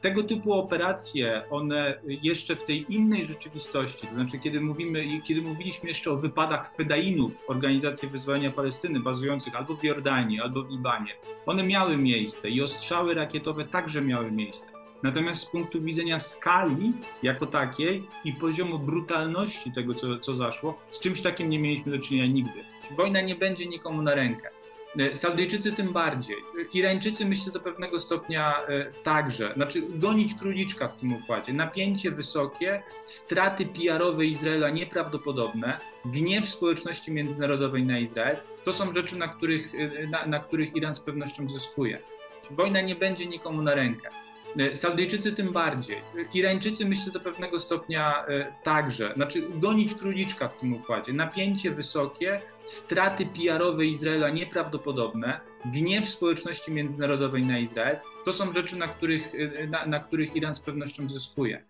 tego typu operacje, one jeszcze w tej innej rzeczywistości, to znaczy kiedy mówimy, kiedy mówiliśmy jeszcze o wypadach Fedainów, Organizacji Wyzwolenia Palestyny, bazujących albo w Jordanii, albo w Libanie, one miały miejsce i ostrzały rakietowe także miały miejsce. Natomiast z punktu widzenia skali jako takiej i poziomu brutalności tego, co, co zaszło, z czymś takim nie mieliśmy do czynienia nigdy. Wojna nie będzie nikomu na rękę. E, Saudyjczycy tym bardziej. Irańczycy myślę do pewnego stopnia e, także. Znaczy gonić króliczka w tym układzie. Napięcie wysokie, straty PR-owe Izraela nieprawdopodobne, gniew społeczności międzynarodowej na Izrael. To są rzeczy, na których, e, na, na których Iran z pewnością zyskuje. Wojna nie będzie nikomu na rękę. E, Saudyjczycy tym bardziej. Irańczycy myślę do pewnego stopnia e, także. Znaczy gonić króliczka w tym układzie. Napięcie wysokie, straty PR-owe Izraela nieprawdopodobne, gniew społeczności międzynarodowej na Izrael. To są rzeczy, na których, e, na, na których Iran z pewnością zyskuje.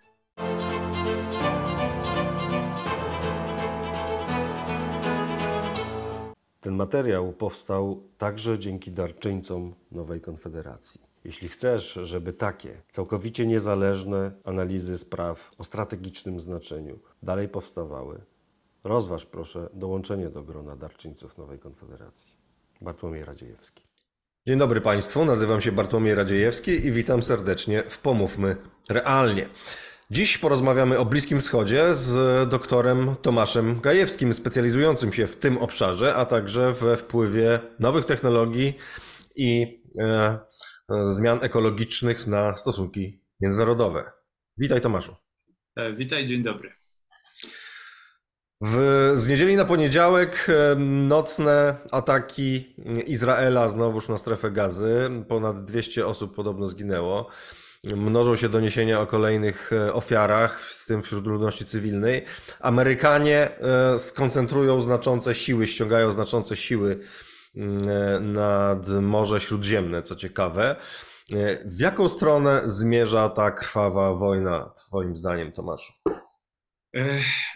Ten materiał powstał także dzięki darczyńcom Nowej Konfederacji. Jeśli chcesz, żeby takie całkowicie niezależne analizy spraw o strategicznym znaczeniu dalej powstawały, rozważ proszę dołączenie do grona darczyńców Nowej Konfederacji. Bartłomiej Radziejewski. Dzień dobry Państwu, nazywam się Bartłomiej Radziejewski i witam serdecznie w Pomówmy Realnie. Dziś porozmawiamy o Bliskim Wschodzie z doktorem Tomaszem Gajewskim, specjalizującym się w tym obszarze, a także we wpływie nowych technologii i e, zmian ekologicznych na stosunki międzynarodowe. Witaj Tomaszu. E, Witaj, dzień dobry. W, z niedzieli na poniedziałek e, nocne ataki Izraela znowuż na strefę gazy. Ponad 200 osób podobno zginęło. Mnożą się doniesienia o kolejnych e, ofiarach, w tym wśród ludności cywilnej. Amerykanie skoncentrują znaczące siły, ściągają znaczące siły nad Morze Śródziemne, co ciekawe. W jaką stronę zmierza ta krwawa wojna, Twoim zdaniem, Tomaszu?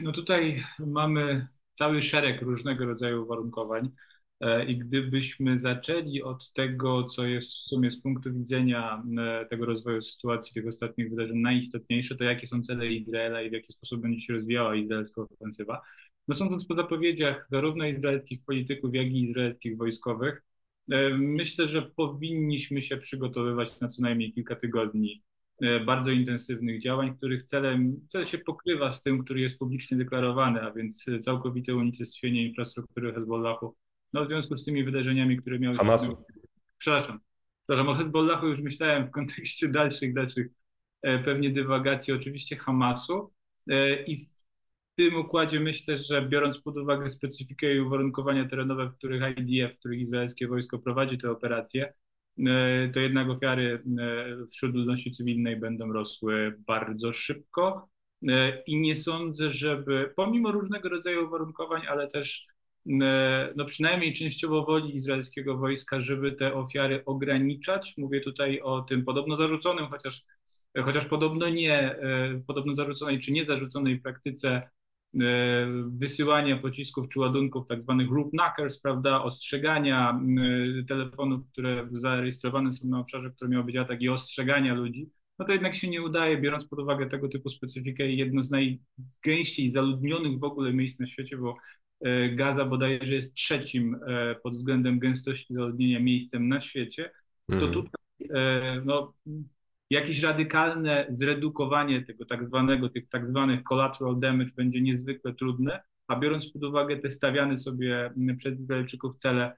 No tutaj mamy cały szereg różnego rodzaju uwarunkowań. E, I gdybyśmy zaczęli od tego, co jest w sumie z punktu widzenia e, tego rozwoju sytuacji, tych ostatnich wydarzeń najistotniejsze, to jakie są cele Izraela i w jaki sposób będzie się rozwijała izraelska ofensywa. No sądząc po zapowiedziach zarówno izraelskich polityków, jak i izraelskich wojskowych, e, myślę, że powinniśmy się przygotowywać na co najmniej kilka tygodni bardzo intensywnych działań, których celem, cel się pokrywa z tym, który jest publicznie deklarowany, a więc całkowite unicestwienie infrastruktury Hezbollahu no, w związku z tymi wydarzeniami, które miały Hamasu. się... Przepraszam. Przepraszam, o Hezbollahu już myślałem w kontekście dalszych, dalszych e, pewnie dywagacji, oczywiście Hamasu e, i tym układzie myślę, że biorąc pod uwagę specyfikę i uwarunkowania terenowe, w których IDF, w których izraelskie wojsko prowadzi te operacje, e, to jednak ofiary wśród ludności cywilnej będą rosły bardzo szybko i nie sądzę, żeby pomimo różnego rodzaju uwarunkowań, ale też no przynajmniej częściowo woli izraelskiego wojska, żeby te ofiary ograniczać. Mówię tutaj o tym podobno zarzuconym, chociaż, chociaż podobno nie, podobno zarzuconej czy nie zarzuconej praktyce wysyłania pocisków czy ładunków, tak zwanych roof knockers, prawda, ostrzegania telefonów, które zarejestrowane są na obszarze, które miał być atak i ostrzegania ludzi, no to jednak się nie udaje, biorąc pod uwagę tego typu specyfikę i jedno z najgęściej zaludnionych w ogóle miejsc na świecie, bo E, Gaza bodajże jest trzecim e, pod względem gęstości zaludnienia miejscem na świecie, to Mhm. tutaj e, no, jakieś radykalne zredukowanie tego tak zwanego, tych tak zwanych collateral damage będzie niezwykle trudne, a biorąc pod uwagę te stawiane sobie przez Izraelczyków cele,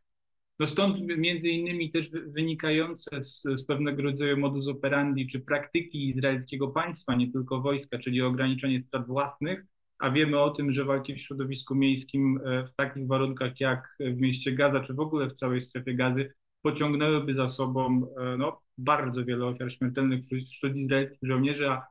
no stąd między innymi też wy- wynikające z, z pewnego rodzaju modus operandi czy praktyki izraelskiego państwa, nie tylko wojska, czyli ograniczenie strat własnych, a wiemy o tym, że walki w środowisku miejskim e, w takich warunkach jak w mieście Gaza, czy w ogóle w całej strefie gazy, pociągnęłyby za sobą e, no, bardzo wiele ofiar śmiertelnych wśród izraelskich żołnierzy, a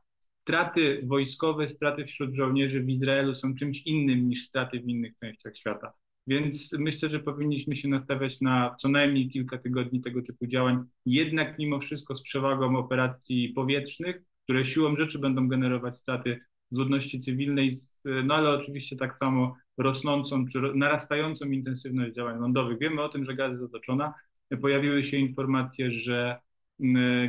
straty wojskowe, straty wśród żołnierzy w Izraelu są czymś innym niż straty w innych częściach świata. Więc myślę, że powinniśmy się nastawiać na co najmniej kilka tygodni tego typu działań, jednak mimo wszystko z przewagą operacji powietrznych, które siłą rzeczy będą generować straty ludności cywilnej, no ale oczywiście tak samo rosnącą czy narastającą intensywność działań lądowych. Wiemy o tym, że Gaza jest otoczona. Pojawiły się informacje, że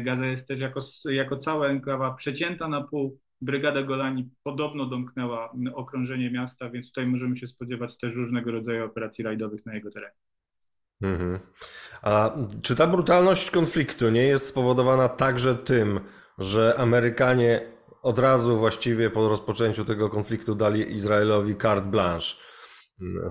Gaza jest też jako, jako cała enklawa przecięta na pół. Brygada Golani podobno domknęła okrążenie miasta, więc tutaj możemy się spodziewać też różnego rodzaju operacji rajdowych na jego terenie. Mhm. A czy ta brutalność konfliktu nie jest spowodowana także tym, że Amerykanie od razu właściwie po rozpoczęciu tego konfliktu dali Izraelowi carte blanche mm,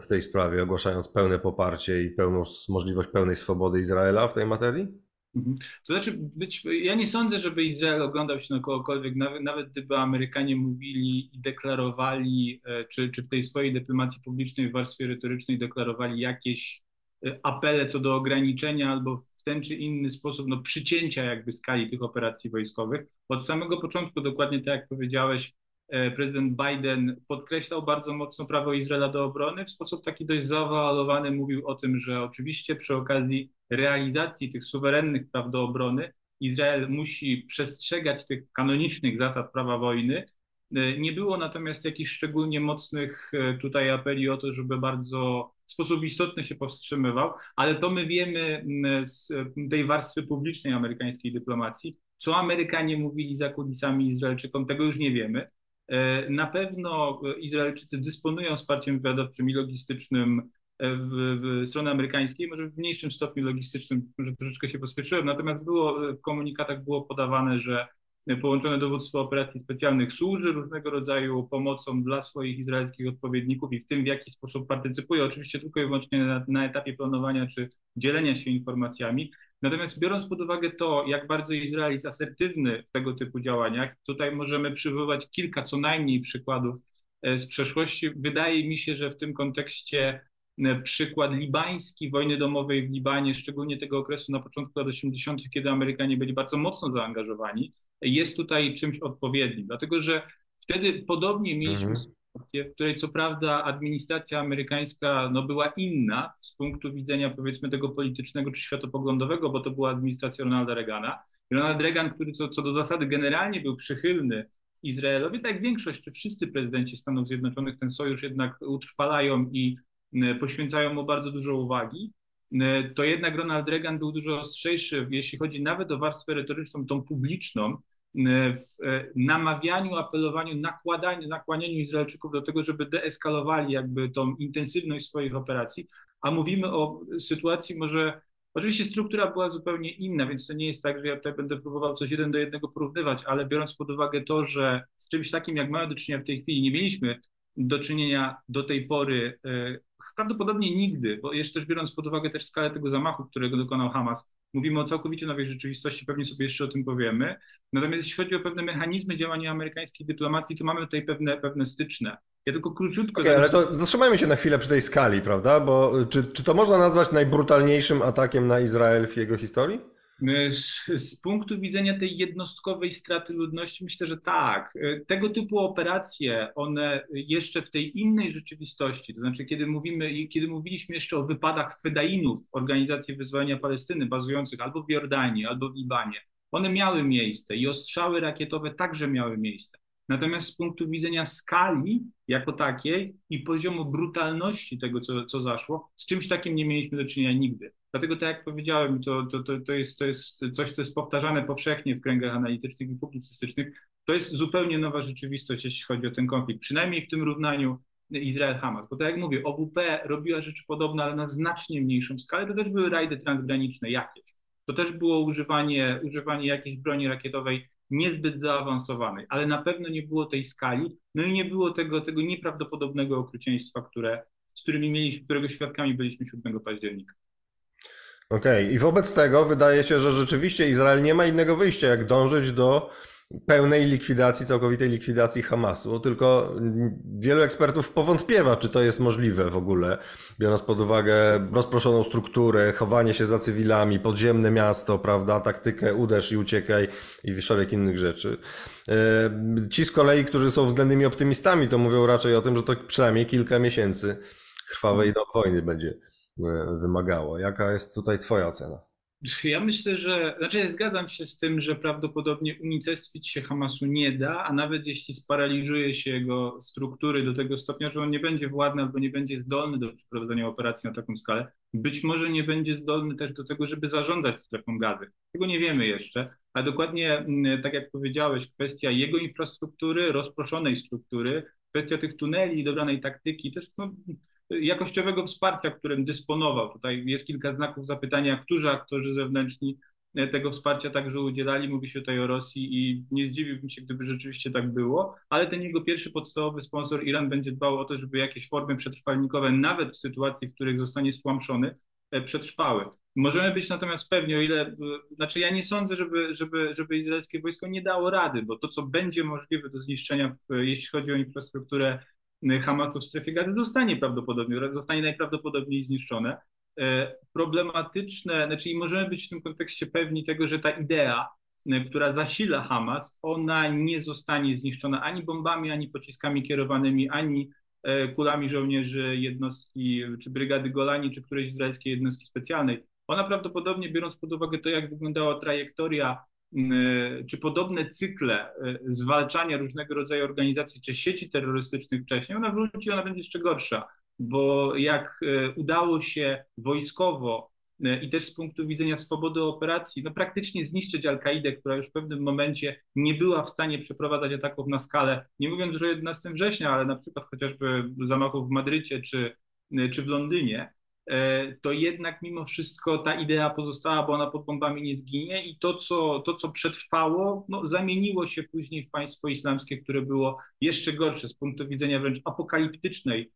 w tej sprawie, ogłaszając pełne poparcie i pełną, możliwość pełnej swobody Izraela w tej materii? Mhm. To znaczy, być, ja nie sądzę, żeby Izrael oglądał się na kogokolwiek, nawet, nawet gdyby Amerykanie mówili i deklarowali, e, czy, czy w tej swojej dyplomacji publicznej w warstwie retorycznej deklarowali jakieś e, apele co do ograniczenia albo w ten czy inny sposób no, przycięcia jakby skali tych operacji wojskowych. Od samego początku, dokładnie tak jak powiedziałeś, prezydent Biden podkreślał bardzo mocno prawo Izraela do obrony. W sposób taki dość zaawalowany mówił o tym, że oczywiście przy okazji realizacji tych suwerennych praw do obrony Izrael musi przestrzegać tych kanonicznych zasad prawa wojny. E, nie było natomiast jakichś szczególnie mocnych e, tutaj apeli o to, żeby bardzo w sposób istotny się powstrzymywał, ale to my wiemy z tej warstwy publicznej amerykańskiej dyplomacji. Co Amerykanie mówili za kulisami Izraelczykom, tego już nie wiemy. E, na pewno Izraelczycy dysponują wsparciem wywiadowczym i logistycznym E, strony amerykańskiej, może w mniejszym stopniu logistycznym, może troszeczkę się pospieszyłem, natomiast było, w komunikatach było podawane, że połączone dowództwo operacji specjalnych służy różnego rodzaju pomocą dla swoich izraelskich odpowiedników i w tym, w jaki sposób partycypuje, oczywiście tylko i wyłącznie na, na etapie planowania czy dzielenia się informacjami. Natomiast biorąc pod uwagę to, jak bardzo Izrael jest asertywny w tego typu działaniach, tutaj możemy przywołać kilka co najmniej przykładów e, z przeszłości. Wydaje mi się, że w tym kontekście E, przykład libański, wojny domowej w Libanie, szczególnie tego okresu na początku lat 80., kiedy Amerykanie byli bardzo mocno zaangażowani, jest tutaj czymś odpowiednim, dlatego że wtedy podobnie mieliśmy mhm. W której co prawda administracja amerykańska no, była inna z punktu widzenia powiedzmy tego politycznego czy światopoglądowego, bo to była administracja Ronalda Reagana. Ronald Reagan, który co, co do zasady generalnie był przychylny Izraelowi, tak większość czy wszyscy prezydenci Stanów Zjednoczonych ten sojusz jednak utrwalają i E, poświęcają mu bardzo dużo uwagi, e, to jednak Ronald Reagan był dużo ostrzejszy, jeśli chodzi nawet o warstwę retoryczną, tą publiczną, w namawianiu, apelowaniu, nakładaniu, nakłanianiu Izraelczyków do tego, żeby deeskalowali jakby tą intensywność swoich operacji, a mówimy o sytuacji może, oczywiście struktura była zupełnie inna, więc to nie jest tak, że ja tutaj będę próbował coś jeden do jednego porównywać, ale biorąc pod uwagę to, że z czymś takim jak mamy do czynienia w tej chwili nie mieliśmy do czynienia do tej pory prawdopodobnie nigdy, bo jeszcze też biorąc pod uwagę też skalę tego zamachu, którego dokonał Hamas, mówimy o całkowicie nowej rzeczywistości, pewnie sobie jeszcze o tym powiemy. Natomiast jeśli chodzi o pewne mechanizmy działania amerykańskiej dyplomacji, to mamy tutaj pewne, pewne styczne. Ja tylko króciutko... Okay, ale to zatrzymajmy się na chwilę przy tej skali, prawda? Bo czy, czy to można nazwać najbrutalniejszym atakiem na Izrael w jego historii? Z, z, punktu widzenia tej jednostkowej straty ludności, myślę, że tak. Tego typu operacje, one jeszcze w tej innej rzeczywistości, to znaczy kiedy mówimy, kiedy mówiliśmy jeszcze o wypadach Fedainów, Organizacji Wyzwolenia Palestyny, bazujących albo w Jordanii, albo w Libanie, one miały miejsce i ostrzały rakietowe także miały miejsce. Natomiast z punktu widzenia skali jako takiej i poziomu brutalności tego, co, co zaszło, z czymś takim nie mieliśmy do czynienia nigdy. Dlatego, tak jak powiedziałem, to, to, to, to, jest, to jest coś, co jest powtarzane powszechnie w kręgach analitycznych i publicystycznych. To jest zupełnie nowa rzeczywistość, jeśli chodzi o ten konflikt, przynajmniej w tym równaniu Izrael-Hamas. Bo tak jak mówię, OWP robiła rzeczy podobne, ale na znacznie mniejszą skalę. To też były rajdy transgraniczne jakieś. To też było używanie, używanie jakiejś broni rakietowej niezbyt zaawansowanej, ale na pewno nie było tej skali, no i nie było tego, tego nieprawdopodobnego okrucieństwa, które, z którymi mieliśmy, którego świadkami byliśmy 7 października. Okej, okay. i wobec tego wydaje się, że rzeczywiście Izrael nie ma innego wyjścia, jak dążyć do pełnej likwidacji, całkowitej likwidacji Hamasu, tylko wielu ekspertów powątpiewa, czy to jest możliwe w ogóle, biorąc pod uwagę rozproszoną strukturę, chowanie się za cywilami, podziemne miasto, prawda, taktykę uderz i uciekaj i szereg innych rzeczy. E, ci z kolei, którzy są względnymi optymistami, to mówią raczej o tym, że to przynajmniej kilka miesięcy krwawej wojny będzie e, wymagało. Jaka jest tutaj Twoja ocena? Ja myślę, że, znaczy zgadzam się z tym, że prawdopodobnie unicestwić się Hamasu nie da, a nawet jeśli sparaliżuje się jego struktury do tego stopnia, że on nie będzie władny albo nie będzie zdolny do przeprowadzenia operacji na taką skalę, być może nie będzie zdolny też do tego, żeby zarządzać strefą gazy. Tego nie wiemy jeszcze, a dokładnie mm, tak jak powiedziałeś, kwestia jego infrastruktury, rozproszonej struktury, kwestia tych tuneli i dobranej taktyki, też no, jakościowego wsparcia, którym dysponował. Tutaj jest kilka znaków zapytania, którzy aktorzy zewnętrzni e, tego wsparcia także udzielali. Mówi się tutaj o Rosji i nie zdziwiłbym się, gdyby rzeczywiście tak było, ale ten jego pierwszy podstawowy sponsor Iran będzie dbał o to, żeby jakieś formy przetrwalnikowe, nawet w sytuacji, w których zostanie stłamszony, e, przetrwały. Możemy być natomiast pewni, o ile, e, znaczy ja nie sądzę, żeby, żeby, żeby izraelskie wojsko nie dało rady, bo to, co będzie możliwe do zniszczenia, jeśli chodzi o infrastrukturę Hamasu w strefie gazy zostanie prawdopodobnie, zostanie najprawdopodobniej zniszczone. E, problematyczne, znaczy możemy być w tym kontekście pewni tego, że ta idea, e, która zasila Hamas, ona nie zostanie zniszczona ani bombami, ani pociskami kierowanymi, ani kulami żołnierzy jednostki, czy brygady Golani, czy którejś izraelskiej jednostki specjalnej. Ona prawdopodobnie, biorąc pod uwagę to, jak wyglądała trajektoria Y, czy podobne cykle y, zwalczania różnego rodzaju organizacji czy sieci terrorystycznych wcześniej, ona wróci, ona będzie jeszcze gorsza, bo jak y, udało się wojskowo i też z punktu widzenia swobody operacji, no praktycznie zniszczyć Al-Kaidę, która już w pewnym momencie nie była w stanie przeprowadzać ataków na skalę, nie mówiąc o 11 września, ale na przykład chociażby zamachów w Madrycie czy, czy w Londynie, to jednak mimo wszystko ta idea pozostała, bo ona pod bombami nie zginie i to, co, to, co przetrwało, no, zamieniło się później w państwo islamskie, które było jeszcze gorsze z punktu widzenia wręcz apokaliptycznej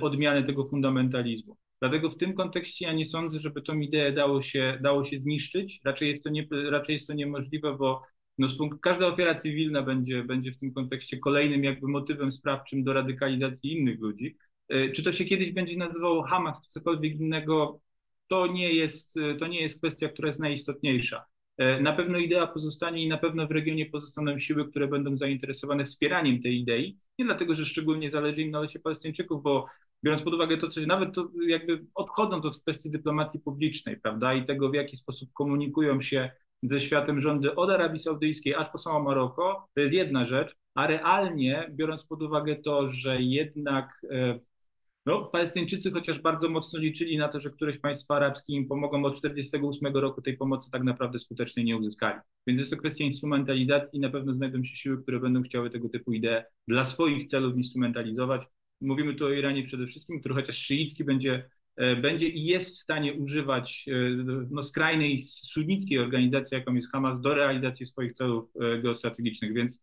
odmiany tego fundamentalizmu. Dlatego w tym kontekście ja nie sądzę, żeby tą ideę dało się, dało się zniszczyć. Raczej jest to, nie, raczej jest to niemożliwe, bo no, z punktu, każda ofiara cywilna będzie, będzie w tym kontekście kolejnym jakby motywem sprawczym do radykalizacji innych ludzi. E, czy to się kiedyś będzie nazywało Hamas czy cokolwiek innego, to nie jest, e, to nie jest kwestia, która jest najistotniejsza. E, na pewno idea pozostanie i na pewno w regionie pozostaną siły, które będą zainteresowane wspieraniem tej idei. Nie dlatego, że szczególnie zależy im na losie Palestyńczyków, bo biorąc pod uwagę to, co nawet to jakby odchodząc od kwestii dyplomacji publicznej, prawda, i tego, w jaki sposób komunikują się ze światem rządy od Arabii Saudyjskiej aż po samo Maroko, to jest jedna rzecz, a realnie, biorąc pod uwagę to, że jednak no, Palestyńczycy chociaż bardzo mocno liczyli na to, że któreś państwa arabskie im pomogą od 1948 roku, tej pomocy tak naprawdę skutecznie nie uzyskali. Więc jest to kwestia instrumentalizacji i na pewno znajdą się siły, które będą chciały tego typu idee dla swoich celów instrumentalizować. Mówimy tu o Iranie przede wszystkim, który chociaż szyicki będzie, e, będzie i jest w stanie używać e, no, skrajnej sunnickiej organizacji, jaką jest Hamas, do realizacji swoich celów e, geostrategicznych. Więc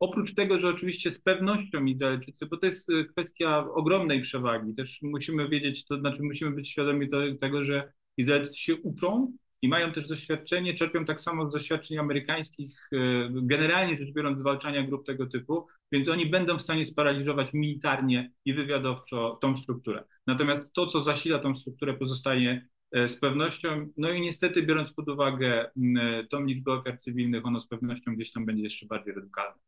Oprócz tego, że oczywiście z pewnością Izraelczycy, bo to jest y, kwestia ogromnej przewagi, też musimy wiedzieć, to znaczy musimy być świadomi tego, że Izraelczycy się uczą i mają też doświadczenie, czerpią tak samo z doświadczeń amerykańskich, y, generalnie rzecz biorąc, zwalczania grup tego typu, więc oni będą w stanie sparaliżować militarnie i wywiadowczo tą strukturę. Natomiast to, co zasila tą strukturę, pozostaje y, z pewnością, no i niestety biorąc pod uwagę tą liczbę ofiar cywilnych, ono z pewnością gdzieś tam będzie jeszcze bardziej radykalne.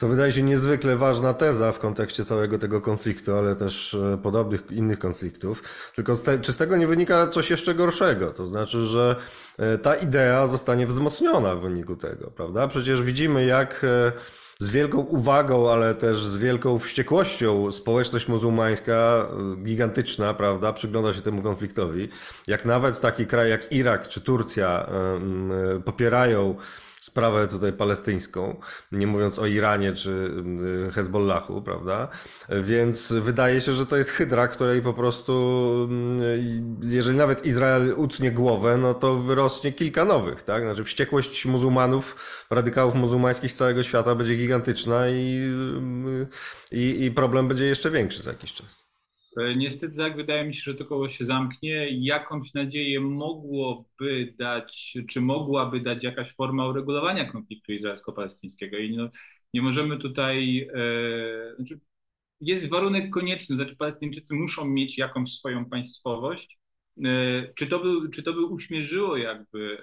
To wydaje się niezwykle ważna teza w kontekście całego tego konfliktu, ale też e, podobnych innych konfliktów. Tylko z te, czy z tego nie wynika coś jeszcze gorszego? To znaczy, że e, ta idea zostanie wzmocniona w wyniku tego, prawda? Przecież widzimy, jak e, z wielką uwagą, ale też z wielką wściekłością społeczność muzułmańska, gigantyczna, prawda, przygląda się temu konfliktowi. Jak nawet taki kraj jak Irak czy Turcja popierają sprawę tutaj palestyńską, nie mówiąc o Iranie czy y, Hezbollahu, prawda? Więc wydaje się, że to jest hydra, której po prostu, y, jeżeli nawet Izrael utnie głowę, no to wyrośnie kilka nowych, tak? Znaczy wściekłość muzułmanów, radykałów muzułmańskich z całego świata będzie gigantyczna i, y, i, i problem będzie jeszcze większy za jakiś czas. E, niestety tak, wydaje mi się, że to koło się zamknie. Jakąś nadzieję mogłoby dać, czy mogłaby dać jakaś forma uregulowania konfliktu izraelsko-palestyńskiego. I no, nie możemy tutaj, e, znaczy jest warunek konieczny, znaczy Palestyńczycy muszą mieć jakąś swoją państwowość. E, czy to by, czy to by uśmierzyło jakby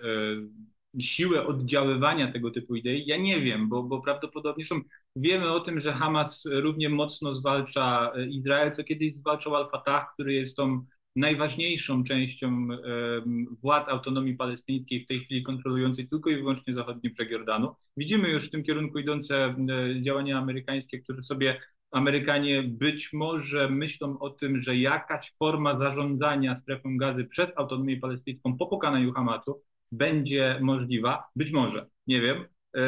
e, siłę oddziaływania tego typu idei? Ja nie wiem, bo, bo prawdopodobnie są. Wiemy o tym, że Hamas równie mocno zwalcza e, Izrael, co kiedyś zwalczał Al-Fatah, który jest tą najważniejszą częścią władz autonomii palestyńskiej, w tej chwili kontrolującej tylko i wyłącznie zachodni brzeg Jordanu. Widzimy już w tym kierunku idące działania amerykańskie, które sobie Amerykanie być może myślą o tym, że jakaś forma zarządzania strefą gazy przez autonomię palestyńską po pokonaniu Hamasu będzie możliwa. Być może, nie wiem. E,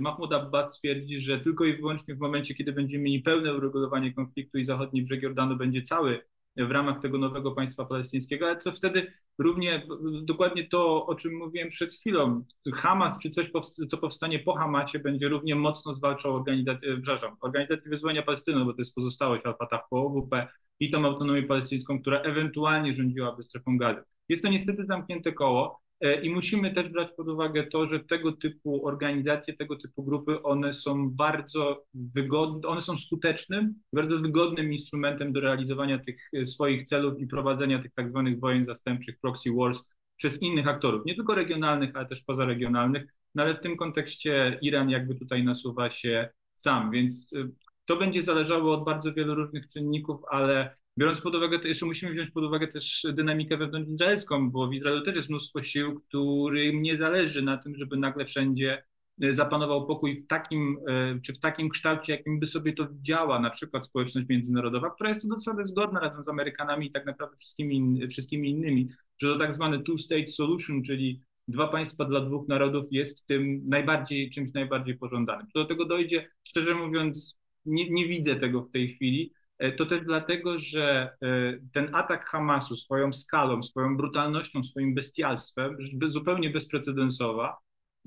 Mahmoud Abbas twierdzi, że tylko i wyłącznie w momencie, kiedy będziemy mieli pełne uregulowanie konfliktu i zachodni brzeg Jordanu będzie cały w ramach tego nowego państwa palestyńskiego, ale to wtedy równie dokładnie to, o czym mówiłem przed chwilą. Hamas czy coś, co powstanie po Hamacie, będzie równie mocno zwalczał organizację, organizację wyzwolenia Palestyny, bo to jest pozostałość Al-Fatah po OWP i tą autonomię palestyńską, która ewentualnie rządziłaby strefą gazy. Jest to niestety zamknięte koło. E, I musimy też brać pod uwagę to, że tego typu organizacje, tego typu grupy, one są bardzo wygodne, one są skutecznym, bardzo wygodnym instrumentem do realizowania tych e, swoich celów i prowadzenia tych tak zwanych wojen zastępczych, proxy wars przez innych aktorów, nie tylko regionalnych, ale też pozaregionalnych, no ale w tym kontekście Iran jakby tutaj nasuwa się sam, więc e, to będzie zależało od bardzo wielu różnych czynników, ale Biorąc pod uwagę, to jeszcze musimy wziąć pod uwagę też dynamikę wewnątrzizraelską, bo w Izraelu też jest mnóstwo sił, którym nie zależy na tym, żeby nagle wszędzie e, zapanował pokój w takim, e, czy w takim kształcie, jakim by sobie to widziała na przykład społeczność międzynarodowa, która jest co do zasady zgodna razem z Amerykanami i tak naprawdę wszystkimi, wszystkimi innymi, że to tak zwany two-state solution, czyli dwa państwa dla dwóch narodów jest tym najbardziej, czymś najbardziej pożądanym. Do tego dojdzie, szczerze mówiąc, nie, nie widzę tego w tej chwili, to też dlatego, że e, ten atak Hamasu swoją skalą, swoją brutalnością, swoim bestialstwem, zupełnie bezprecedensowa,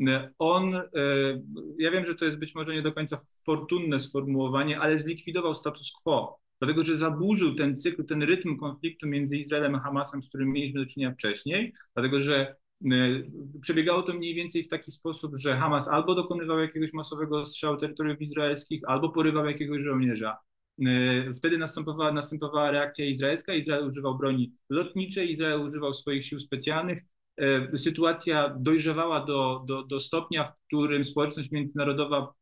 e, on, ja wiem, że to jest być może nie do końca fortunne sformułowanie, ale zlikwidował status quo, dlatego że zaburzył ten cykl, ten rytm konfliktu między Izraelem a Hamasem, z którym mieliśmy do czynienia wcześniej, dlatego że przebiegało to mniej więcej w taki sposób, że Hamas albo dokonywał jakiegoś masowego strzału terytoriów izraelskich, albo porywał jakiegoś żołnierza. E, wtedy następowała, następowała reakcja izraelska. Izrael używał broni lotniczej, Izrael używał swoich sił specjalnych. E, sytuacja dojrzewała do, do, do stopnia, w którym społeczność międzynarodowa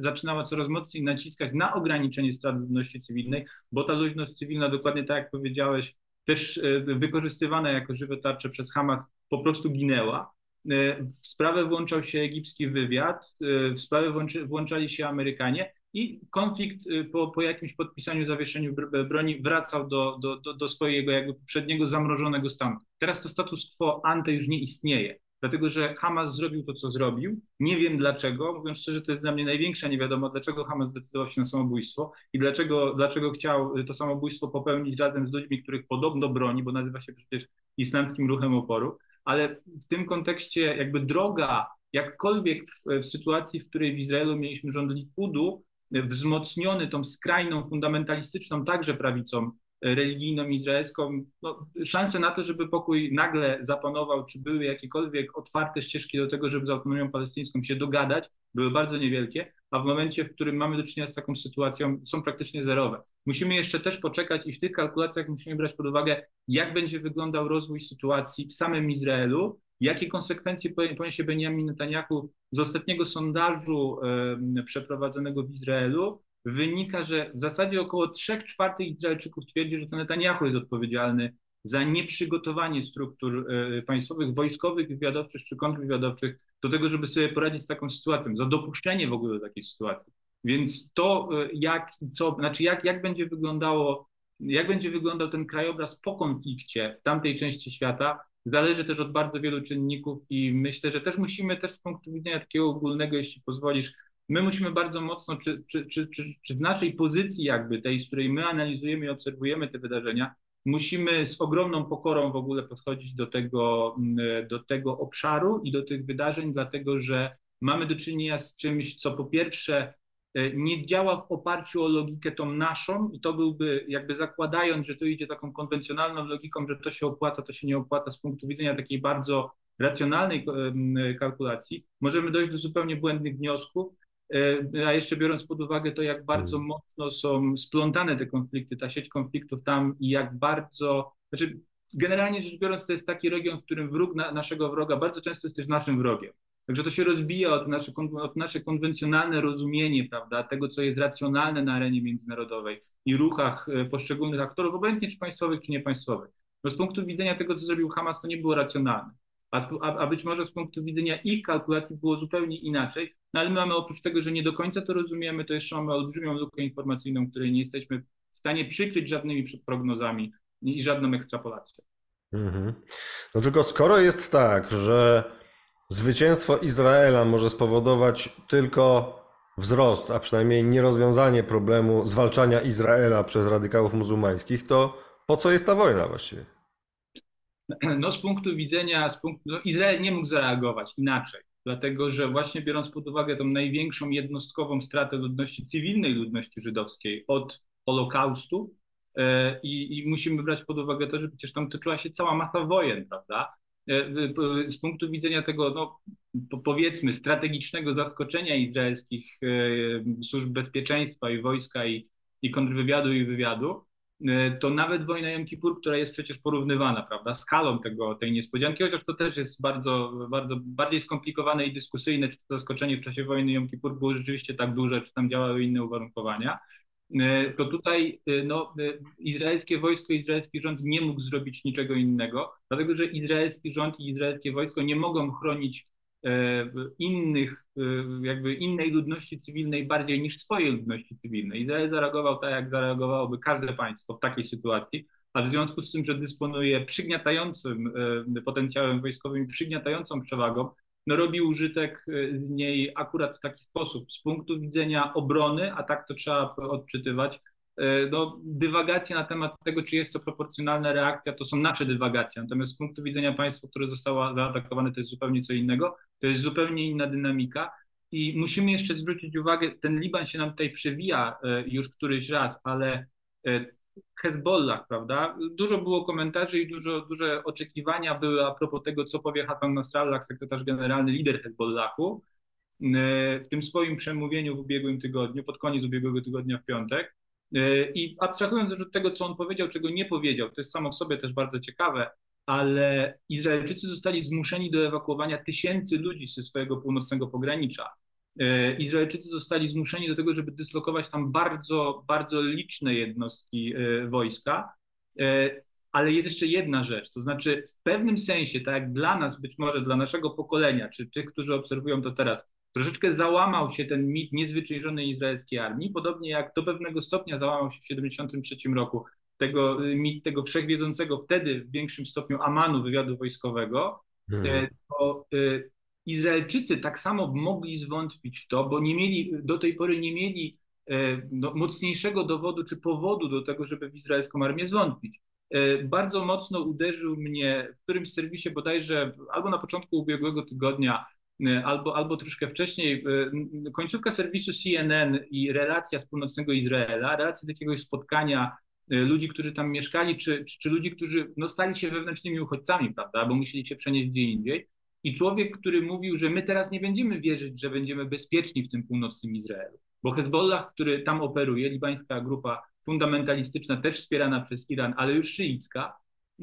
zaczynała coraz mocniej naciskać na ograniczenie strat ludności cywilnej, bo ta ludność cywilna, dokładnie tak jak powiedziałeś, też e, wykorzystywana jako żywe tarcze przez Hamas, po prostu ginęła. W sprawę włączał się egipski wywiad, w sprawę włączy, włączali się Amerykanie i konflikt y, po, po jakimś podpisaniu, zawieszeniu broni wracał do, do, do, do swojego jakby poprzedniego zamrożonego stanu. Teraz to status quo ante już nie istnieje, dlatego że Hamas zrobił to, co zrobił. Nie wiem dlaczego, mówiąc szczerze, to jest dla mnie największa niewiadoma, dlaczego Hamas zdecydował się na samobójstwo i dlaczego, dlaczego chciał to samobójstwo popełnić razem z ludźmi, których podobno broni, bo nazywa się przecież islamskim ruchem oporu, ale w, w tym kontekście jakby droga jakkolwiek w, w, sytuacji, w której w Izraelu mieliśmy rząd Likudu, wzmocniony tą skrajną, fundamentalistyczną także prawicą e, religijną izraelską, no, szanse na to, żeby pokój nagle zapanował, czy były jakiekolwiek otwarte ścieżki do tego, żeby z autonomią palestyńską się dogadać, były bardzo niewielkie, a w momencie, w którym mamy do czynienia z taką sytuacją, są praktycznie zerowe. Musimy jeszcze też poczekać i w tych kalkulacjach musimy brać pod uwagę, jak będzie wyglądał rozwój sytuacji w samym Izraelu, Jakie konsekwencje poniesie Benjamin Netanyahu z ostatniego sondażu przeprowadzonego w Izraelu? Wynika, że w zasadzie około 3 czwartych Izraelczyków twierdzi, że to Netanyahu jest odpowiedzialny za nieprzygotowanie struktur e, państwowych, wojskowych, wywiadowczych czy kontrwywiadowczych do tego, żeby sobie poradzić z taką sytuacją, za dopuszczenie w ogóle do takiej sytuacji. Więc to, e, jak, co, znaczy jak, jak będzie wyglądało, jak będzie wyglądał ten krajobraz po konflikcie w tamtej części świata, zależy też od bardzo wielu czynników i myślę, że też musimy też z punktu widzenia takiego ogólnego, jeśli pozwolisz, my musimy bardzo mocno, czy, czy, czy, czy, w naszej pozycji jakby tej, z której my analizujemy i obserwujemy te wydarzenia, musimy z ogromną pokorą w ogóle podchodzić do tego, mm, do tego obszaru i do tych wydarzeń, dlatego że mamy do czynienia z czymś, co po pierwsze nie działa w oparciu o logikę tą naszą i to byłby jakby zakładając, że to idzie taką konwencjonalną logiką, że to się opłaca, to się nie opłaca z punktu widzenia takiej bardzo racjonalnej kalkulacji, możemy dojść do zupełnie błędnych wniosków, e, a jeszcze biorąc pod uwagę to, jak bardzo hmm. mocno są splątane te konflikty, ta sieć konfliktów tam i jak bardzo, znaczy generalnie rzecz biorąc to jest taki region, w którym wróg na, naszego wroga bardzo często jest też naszym wrogiem. Także to się rozbija od nasze, od nasze konwencjonalne rozumienie, prawda, tego, co jest racjonalne na arenie międzynarodowej i ruchach e, poszczególnych aktorów, obojętnie czy państwowych, czy niepaństwowych. No z punktu widzenia tego, co zrobił Hamas, to nie było racjonalne. A, a, a być może z punktu widzenia ich kalkulacji było zupełnie inaczej, no ale my mamy oprócz tego, że nie do końca to rozumiemy, to jeszcze mamy olbrzymią lukę informacyjną, której nie jesteśmy w stanie przykryć żadnymi prognozami i żadną ekstrapolacją. Mhm. No tylko skoro jest tak, że zwycięstwo Izraela może spowodować tylko wzrost, a przynajmniej nierozwiązanie problemu zwalczania Izraela przez radykałów muzułmańskich, to po co jest ta wojna właściwie? No z punktu widzenia, z punktu, no Izrael nie mógł zareagować inaczej, dlatego że właśnie biorąc pod uwagę tą największą jednostkową stratę ludności cywilnej, ludności żydowskiej od Holokaustu, e, i, i, musimy brać pod uwagę to, że przecież tam toczyła się cała masa wojen, prawda? E, z punktu widzenia tego, no, powiedzmy, strategicznego zaskoczenia izraelskich e, służb bezpieczeństwa i wojska i, i kontrwywiadu i wywiadu, e, to nawet wojna Jom Kippur, która jest przecież porównywana, prawda, skalą tego, tej niespodzianki, chociaż to też jest bardzo, bardzo bardziej skomplikowane i dyskusyjne, czy to zaskoczenie w czasie wojny Jom Kippur było rzeczywiście tak duże, czy tam działały inne uwarunkowania, E, to tutaj e, no, e, izraelskie wojsko, izraelski rząd nie mógł zrobić niczego innego, dlatego że izraelski rząd i izraelskie wojsko nie mogą chronić innych, jakby innej ludności cywilnej bardziej niż swojej ludności cywilnej. Izrael zareagował tak, jak zareagowałoby każde państwo w takiej sytuacji, a w związku z tym, że dysponuje przygniatającym potencjałem wojskowym, przygniatającą przewagą, no, robi użytek y, z niej akurat w taki sposób. Z punktu widzenia obrony, a tak to trzeba odczytywać, y, no, dywagacje na temat tego, czy jest to proporcjonalna reakcja, to są nasze dywagacje. Natomiast z punktu widzenia państwa, które zostało zaatakowane, to jest zupełnie co innego. To jest zupełnie inna dynamika. I musimy jeszcze zwrócić uwagę, ten Liban się nam tutaj przewija y, już któryś raz, ale Hezbollah, prawda? Dużo było komentarzy i dużo, duże oczekiwania były a propos tego, co powie Hassan Nasrallah, sekretarz generalny, lider Hezbollahu, w tym swoim przemówieniu w ubiegłym tygodniu, pod koniec ubiegłego tygodnia w piątek. I abstrahując od tego, co on powiedział, czego nie powiedział, to jest samo w sobie też bardzo ciekawe, ale Izraelczycy zostali zmuszeni do ewakuowania tysięcy ludzi ze swojego północnego pogranicza. E, Izraelczycy zostali zmuszeni do tego, żeby dyslokować tam bardzo, bardzo liczne jednostki e, wojska. E, ale jest jeszcze jedna rzecz, to znaczy w pewnym sensie, tak jak dla nas, być może dla naszego pokolenia, czy tych, którzy obserwują to teraz, troszeczkę załamał się ten mit niezwyciężonej izraelskiej armii, podobnie jak do pewnego stopnia załamał się w 1973 roku tego mit tego wszechwiedzącego wtedy w większym stopniu Amanu wywiadu wojskowego, hmm. to Izraelczycy tak samo mogli zwątpić w to, bo nie mieli, do tej pory nie mieli e, no, mocniejszego dowodu czy powodu do tego, żeby w izraelską armię zwątpić. E, bardzo mocno uderzył mnie w którymś serwisie bodajże albo na początku ubiegłego tygodnia, e, albo, albo troszkę wcześniej, końcówka serwisu CNN i relacja z północnego Izraela, relacja z jakiegoś spotkania ludzi, którzy tam mieszkali, czy, czy, czy ludzi, którzy no, stali się wewnętrznymi uchodźcami, prawda, bo musieli się przenieść gdzie indziej. I człowiek, który mówił, że my teraz nie będziemy wierzyć, że będziemy bezpieczni w tym północnym Izraelu, bo Hezbollah, który tam operuje, libańska grupa fundamentalistyczna, też wspierana przez Iran, ale już szyicka,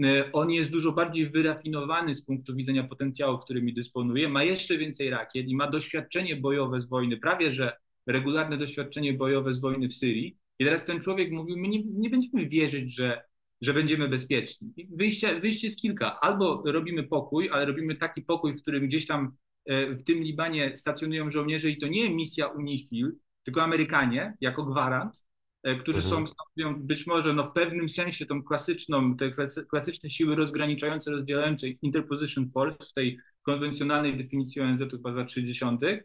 e, on jest dużo bardziej wyrafinowany z punktu widzenia potencjału, którymi dysponuje, ma jeszcze więcej rakiet i ma doświadczenie bojowe z wojny, prawie że regularne doświadczenie bojowe z wojny w Syrii. I teraz ten człowiek mówił, my nie, nie będziemy wierzyć, że że będziemy bezpieczni. Wyjście, wyjście jest kilka. Albo robimy pokój, ale robimy taki pokój, w którym gdzieś tam e, w tym Libanie stacjonują żołnierze i to nie misja UNIFIL, tylko Amerykanie jako gwarant, e, którzy mhm. są, stanowią być może no, w pewnym sensie tą klasyczną, te klasyczne siły rozgraniczające, rozdzielające Interposition Force w tej konwencjonalnej definicji ONZ chyba za 30 E,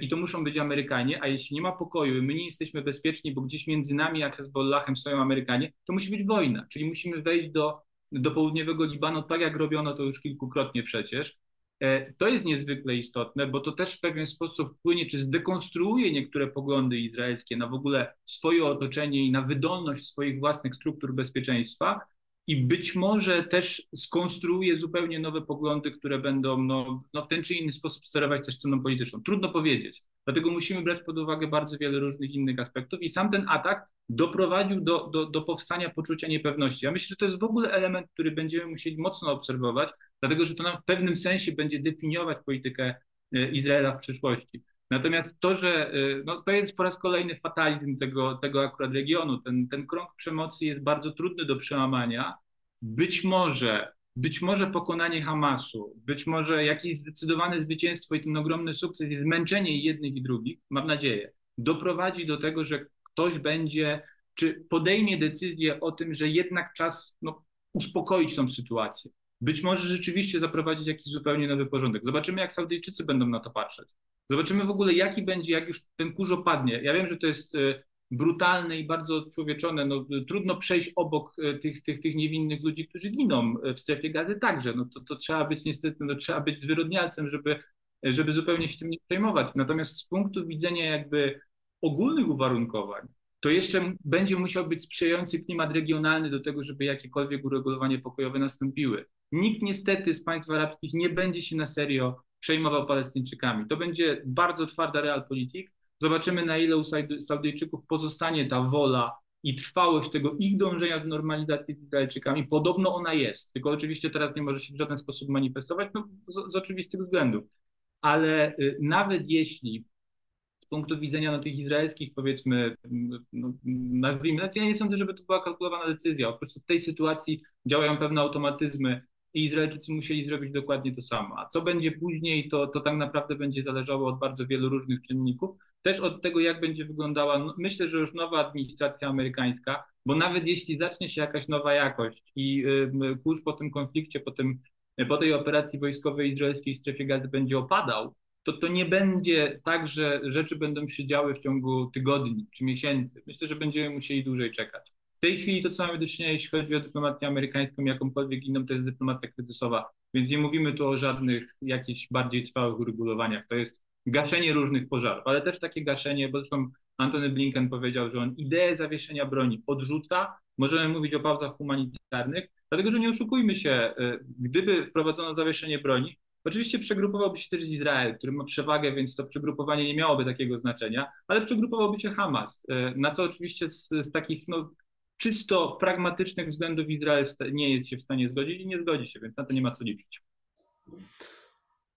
i to muszą być Amerykanie, a jeśli nie ma pokoju, my nie jesteśmy bezpieczni, bo gdzieś między nami a Hezbollahem stoją Amerykanie, to musi być wojna, czyli musimy wejść do, do południowego Libanu, tak jak robiono to już kilkukrotnie przecież. E, to jest niezwykle istotne, bo to też w pewien sposób wpłynie, czy zdekonstruuje niektóre poglądy izraelskie na w ogóle swoje otoczenie i na wydolność swoich własnych struktur bezpieczeństwa, i być może też skonstruuje zupełnie nowe poglądy, które będą no, no w ten czy inny sposób sterować też sceną polityczną. Trudno powiedzieć. Dlatego musimy brać pod uwagę bardzo wiele różnych innych aspektów i sam ten atak doprowadził do, do, do powstania poczucia niepewności. Ja myślę, że to jest w ogóle element, który będziemy musieli mocno obserwować, dlatego że to nam w pewnym sensie będzie definiować politykę e, Izraela w przyszłości. Natomiast to, że e, no, to jest po raz kolejny fatalizm tego, tego akurat regionu, ten, ten krąg przemocy jest bardzo trudny do przełamania, być może, być może pokonanie Hamasu, być może jakieś zdecydowane zwycięstwo i ten ogromny sukces i zmęczenie jednych i drugich, mam nadzieję, doprowadzi do tego, że ktoś będzie, czy podejmie decyzję o tym, że jednak czas no, uspokoić tą sytuację. Być może rzeczywiście zaprowadzić jakiś zupełnie nowy porządek. Zobaczymy, jak Saudyjczycy będą na to patrzeć. Zobaczymy w ogóle, jaki będzie, jak już ten kurz opadnie. Ja wiem, że to jest e, brutalne i bardzo odczłowieczone. No, trudno przejść obok e, tych, tych, tych niewinnych ludzi, którzy giną w strefie gazy także. No, to, to trzeba być niestety, no, trzeba być zwyrodnialcem, żeby, żeby zupełnie się tym nie przejmować. Natomiast z punktu widzenia jakby ogólnych uwarunkowań, to jeszcze będzie musiał być sprzyjający klimat regionalny do tego, żeby jakiekolwiek uregulowanie pokojowe nastąpiły. Nikt niestety z państw arabskich nie będzie się na serio przejmował Palestyńczykami. To będzie bardzo twarda realpolitik. Zobaczymy, na ile u Saudyjczyków pozostanie ta wola i trwałość tego ich dążenia do normalizacji z Izraelczykami. Podobno ona jest, tylko oczywiście teraz nie może się w żaden sposób manifestować, no, z, z oczywistych względów. Ale y, nawet jeśli z punktu widzenia no, tych izraelskich, powiedzmy, no, nazwijmy, ja nie sądzę, żeby to była kalkulowana decyzja. Po prostu w tej sytuacji działają pewne automatyzmy i Izraelczycy musieli zrobić dokładnie to samo. A co będzie później, to, to tak naprawdę będzie zależało od bardzo wielu różnych czynników. Też od tego, jak będzie wyglądała, no, myślę, że już nowa administracja amerykańska, bo nawet jeśli zacznie się jakaś nowa jakość i kurs po tym konflikcie, po, tym, po tej operacji wojskowej izraelskiej w strefie gazy będzie opadał, to to nie będzie tak, że rzeczy będą się działy w ciągu tygodni czy miesięcy. Myślę, że będziemy musieli dłużej czekać. Tej chwili to, co mamy do czynienia, jeśli chodzi o dyplomację amerykańską, jakąkolwiek inną, to jest dyplomacja kryzysowa, więc nie mówimy tu o żadnych jakichś bardziej trwałych uregulowaniach. To jest gaszenie różnych pożarów, ale też takie gaszenie, bo zresztą Antony Blinken powiedział, że on ideę zawieszenia broni odrzuca. Możemy mówić o pauzach humanitarnych, dlatego że nie oszukujmy się, y, gdyby wprowadzono zawieszenie broni, Oczywiście przegrupowałby się też Izrael, który ma przewagę, więc to przegrupowanie nie miałoby takiego znaczenia, ale przegrupowałby się Hamas, e, na co oczywiście z, z takich no, czysto pragmatycznych względów Izrael nie jest się w stanie zgodzić i nie zgodzi się, więc na to nie ma co liczyć.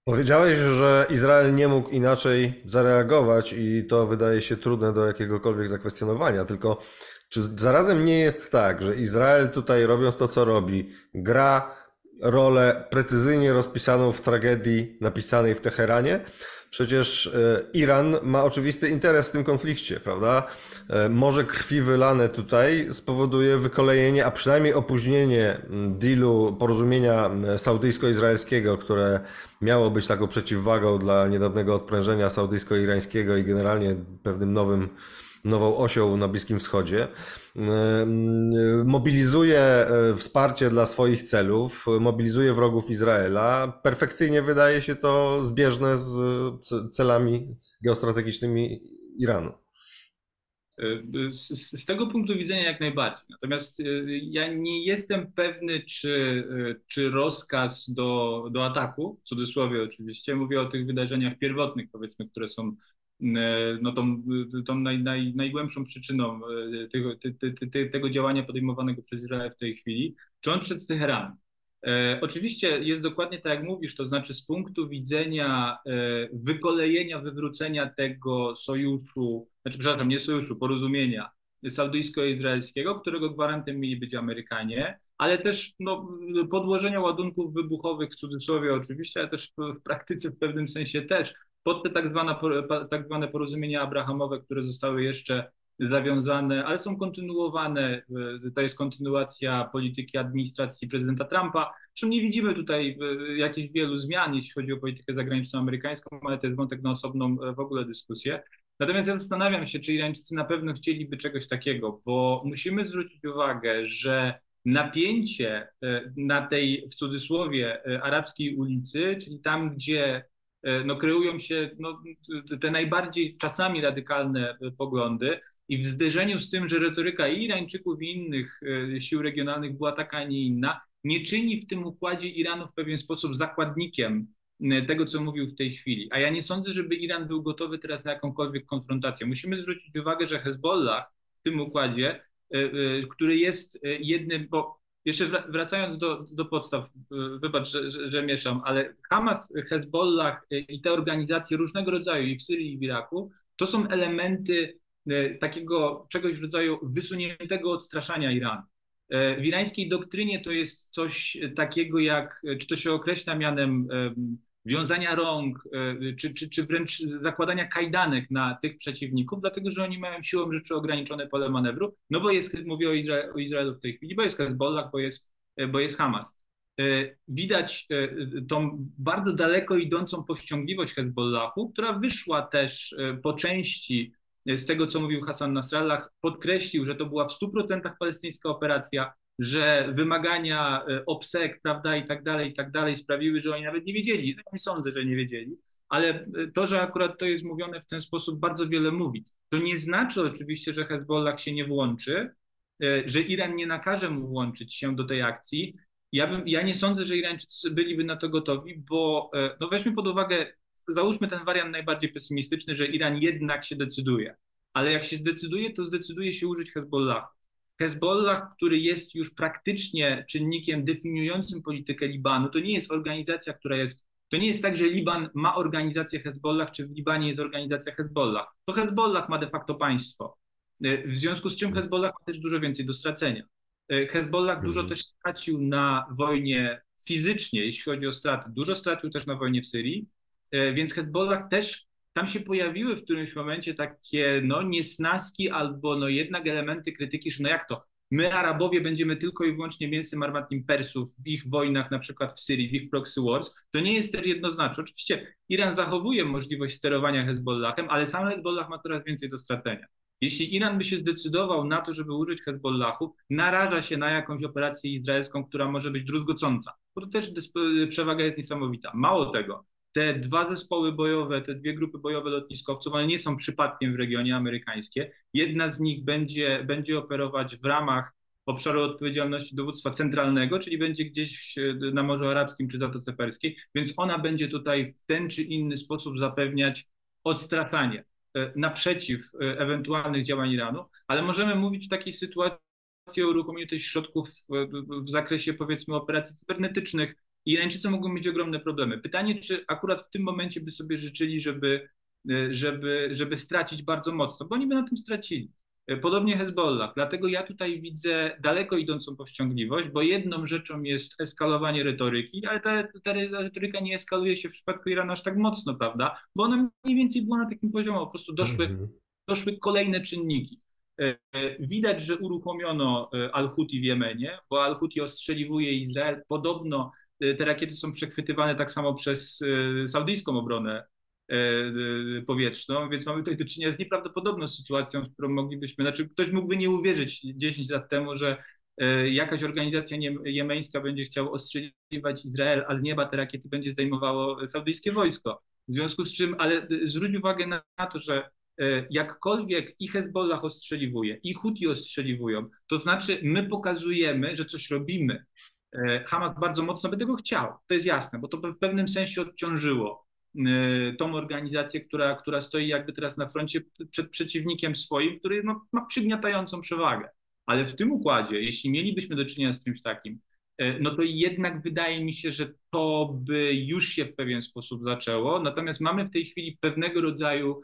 Powiedziałeś, że Izrael nie mógł inaczej zareagować i to wydaje się trudne do jakiegokolwiek zakwestionowania, tylko czy zarazem nie jest tak, że Izrael tutaj robiąc to, co robi, gra rolę precyzyjnie rozpisaną w tragedii napisanej w Teheranie. Przecież e, Iran ma oczywisty interes w tym konflikcie, prawda? E, morze krwi wylane tutaj spowoduje wykolejenie, a przynajmniej opóźnienie dealu, porozumienia saudyjsko-izraelskiego, które miało być taką przeciwwagą dla niedawnego odprężenia saudyjsko-irańskiego i generalnie pewnym nowym nową osią na Bliskim Wschodzie. Mobilizuje e, wsparcie dla swoich celów, mobilizuje wrogów Izraela. Perfekcyjnie wydaje się to zbieżne z celami geostrategicznymi Iranu. Z, tego punktu widzenia jak najbardziej. Natomiast e, ja nie jestem pewny, czy, czy rozkaz do, do ataku, w cudzysłowie oczywiście, mówię o tych wydarzeniach pierwotnych, powiedzmy, które są E, no tą, tą naj, naj, najgłębszą przyczyną tego, te, te, tego działania podejmowanego przez Izrael w tej chwili, czy on przed Teheranu. E, oczywiście jest dokładnie tak, jak mówisz, to znaczy z punktu widzenia e, wykolejenia, wywrócenia tego sojuszu, znaczy, przepraszam, nie sojuszu, porozumienia saudyjsko-izraelskiego, którego gwarantem mieli być Amerykanie, ale też no, podłożenia ładunków wybuchowych w cudzysłowie oczywiście, ale też w praktyce w pewnym sensie też pod te tak zwane, tak zwane porozumienia abrahamowe, które zostały jeszcze zawiązane, ale są kontynuowane. E, to jest kontynuacja polityki administracji prezydenta Trumpa. Zresztą nie widzimy tutaj e, jakichś wielu zmian, jeśli chodzi o politykę zagraniczną amerykańską, ale to jest wątek na osobną e, w ogóle dyskusję. Natomiast ja zastanawiam się, czy Irańczycy na pewno chcieliby czegoś takiego, bo musimy zwrócić uwagę, że napięcie na tej w cudzysłowie arabskiej ulicy, czyli tam, gdzie no, kreują się no, te najbardziej czasami radykalne poglądy i w zderzeniu z tym, że retoryka i Irańczyków i innych e, sił regionalnych była taka, a nie inna, nie czyni w tym układzie Iranu w pewien sposób zakładnikiem e, tego, co mówił w tej chwili. A ja nie sądzę, żeby Iran był gotowy teraz na jakąkolwiek konfrontację. Musimy zwrócić uwagę, że Hezbollah w tym układzie, który jest jednym, bo jeszcze wracając do, do podstaw, wybacz, że, że, że mieszam, ale Hamas, Hezbollah i te organizacje różnego rodzaju i w Syrii i w Iraku, to są elementy takiego czegoś w rodzaju wysuniętego odstraszania Iranu. W irańskiej doktrynie to jest coś takiego jak, czy to się określa mianem wiązania rąk, czy, czy, czy wręcz zakładania kajdanek na tych przeciwników, dlatego że oni mają siłą rzeczy ograniczone pole manewru, no bo jest, mówię o, Izra o Izraelu w tej chwili, bo jest Hezbollah, bo jest, bo jest Hamas. E, widać e, tą bardzo daleko idącą powściągliwość Hezbollahu, która wyszła też e, po części z tego, co mówił Hassan Nasrallah, podkreślił, że to była w 100% palestyńska operacja, że wymagania OPSEC, prawda, i tak dalej, i tak dalej sprawiły, że oni nawet nie wiedzieli. Nie sądzę, że nie wiedzieli, ale to, że akurat to jest mówione w ten sposób, bardzo wiele mówi. To nie znaczy oczywiście, że Hezbollah się nie włączy, że Iran nie nakaże mu włączyć się do tej akcji, ja, bym, ja nie sądzę, że Irańczycy byliby na to gotowi, bo e, no weźmy pod uwagę, załóżmy ten wariant najbardziej pesymistyczny, że Iran jednak się decyduje, ale jak się zdecyduje, to zdecyduje się użyć Hezbollah. Hezbollah, który jest już praktycznie czynnikiem definiującym politykę Libanu, to nie jest organizacja, która jest, to nie jest tak, że Liban ma organizację Hezbollah, czy w Libanie jest organizacja Hezbollah. To Hezbollah ma de facto państwo. E, w związku z czym Hezbollah ma też dużo więcej do stracenia. E, Hezbollah dużo mhm. też stracił na wojnie fizycznie, jeśli chodzi o straty. Dużo stracił też na wojnie w Syrii, więc Hezbollah też tam się pojawiły w którymś momencie takie no niesnaski albo no jednak elementy krytyki, że no jak to, my Arabowie będziemy tylko i wyłącznie mięsem armatnim Persów w ich wojnach, na przykład w Syrii, w ich proxy wars, to nie jest też jednoznaczne. Oczywiście Iran zachowuje możliwość sterowania Hezbollahem, ale sam Hezbollah ma coraz więcej do stracenia. Jeśli Iran by się zdecydował na to, żeby użyć Hezbollahu, naraża się na jakąś operację izraelską, która może być druzgocąca, bo to też przewaga jest niesamowita. Mało tego, te dwa zespoły bojowe, te dwie grupy bojowe lotniskowców, one nie są przypadkiem w regionie amerykańskie. Jedna z nich będzie, będzie operować w ramach obszaru odpowiedzialności dowództwa centralnego, czyli będzie gdzieś na Morzu Arabskim czy Zatoce Perskiej, więc ona będzie tutaj w ten czy inny sposób zapewniać odstraszanie E, naprzeciw e, ewentualnych działań Iranu, ale możemy mówić w takiej sytuacji o uruchomieniu tych środków w zakresie powiedzmy operacji cybernetycznych Irańczycy mogą mieć ogromne problemy. Pytanie, czy akurat w tym momencie by sobie życzyli, żeby, e, żeby, żeby stracić bardzo mocno, bo oni by na tym stracili. Podobnie Hezbollah. Dlatego ja tutaj widzę daleko idącą powściągliwość, bo jedną rzeczą jest eskalowanie retoryki, ale ta, ta retoryka nie eskaluje się w przypadku Iranu aż tak mocno, prawda? Bo ona mniej więcej była na takim poziomie, po prostu doszły, mhm. doszły kolejne czynniki. E, widać, że uruchomiono e, Al-Huti w Jemenie, bo Al-Huti ostrzeliwuje Izrael. Podobno e, te rakiety są przechwytywane tak samo przez saudyjską obronę e, powietrzną, więc mamy tutaj do czynienia z nieprawdopodobną sytuacją, którą moglibyśmy, znaczy ktoś mógłby nie uwierzyć 10 lat temu, że jakaś organizacja jemeńska będzie chciała ostrzeliwać Izrael, a z nieba te rakiety będzie zdejmowało saudyjskie wojsko. W związku z czym, ale zwróć uwagę na, na to, że jakkolwiek i Hezbollah ostrzeliwuje, i Huti ostrzeliwują, to znaczy my pokazujemy, że coś robimy. Hamas bardzo mocno by tego chciał, to jest jasne, bo to w pewnym sensie odciążyło Y, tą organizację, która, która stoi jakby teraz na froncie przed przeciwnikiem swoim, który no, ma przygniatającą przewagę. Ale w tym układzie, jeśli mielibyśmy do czynienia z czymś takim, y, no to jednak wydaje mi się, że to by już się w pewien sposób zaczęło. Natomiast mamy w tej chwili pewnego rodzaju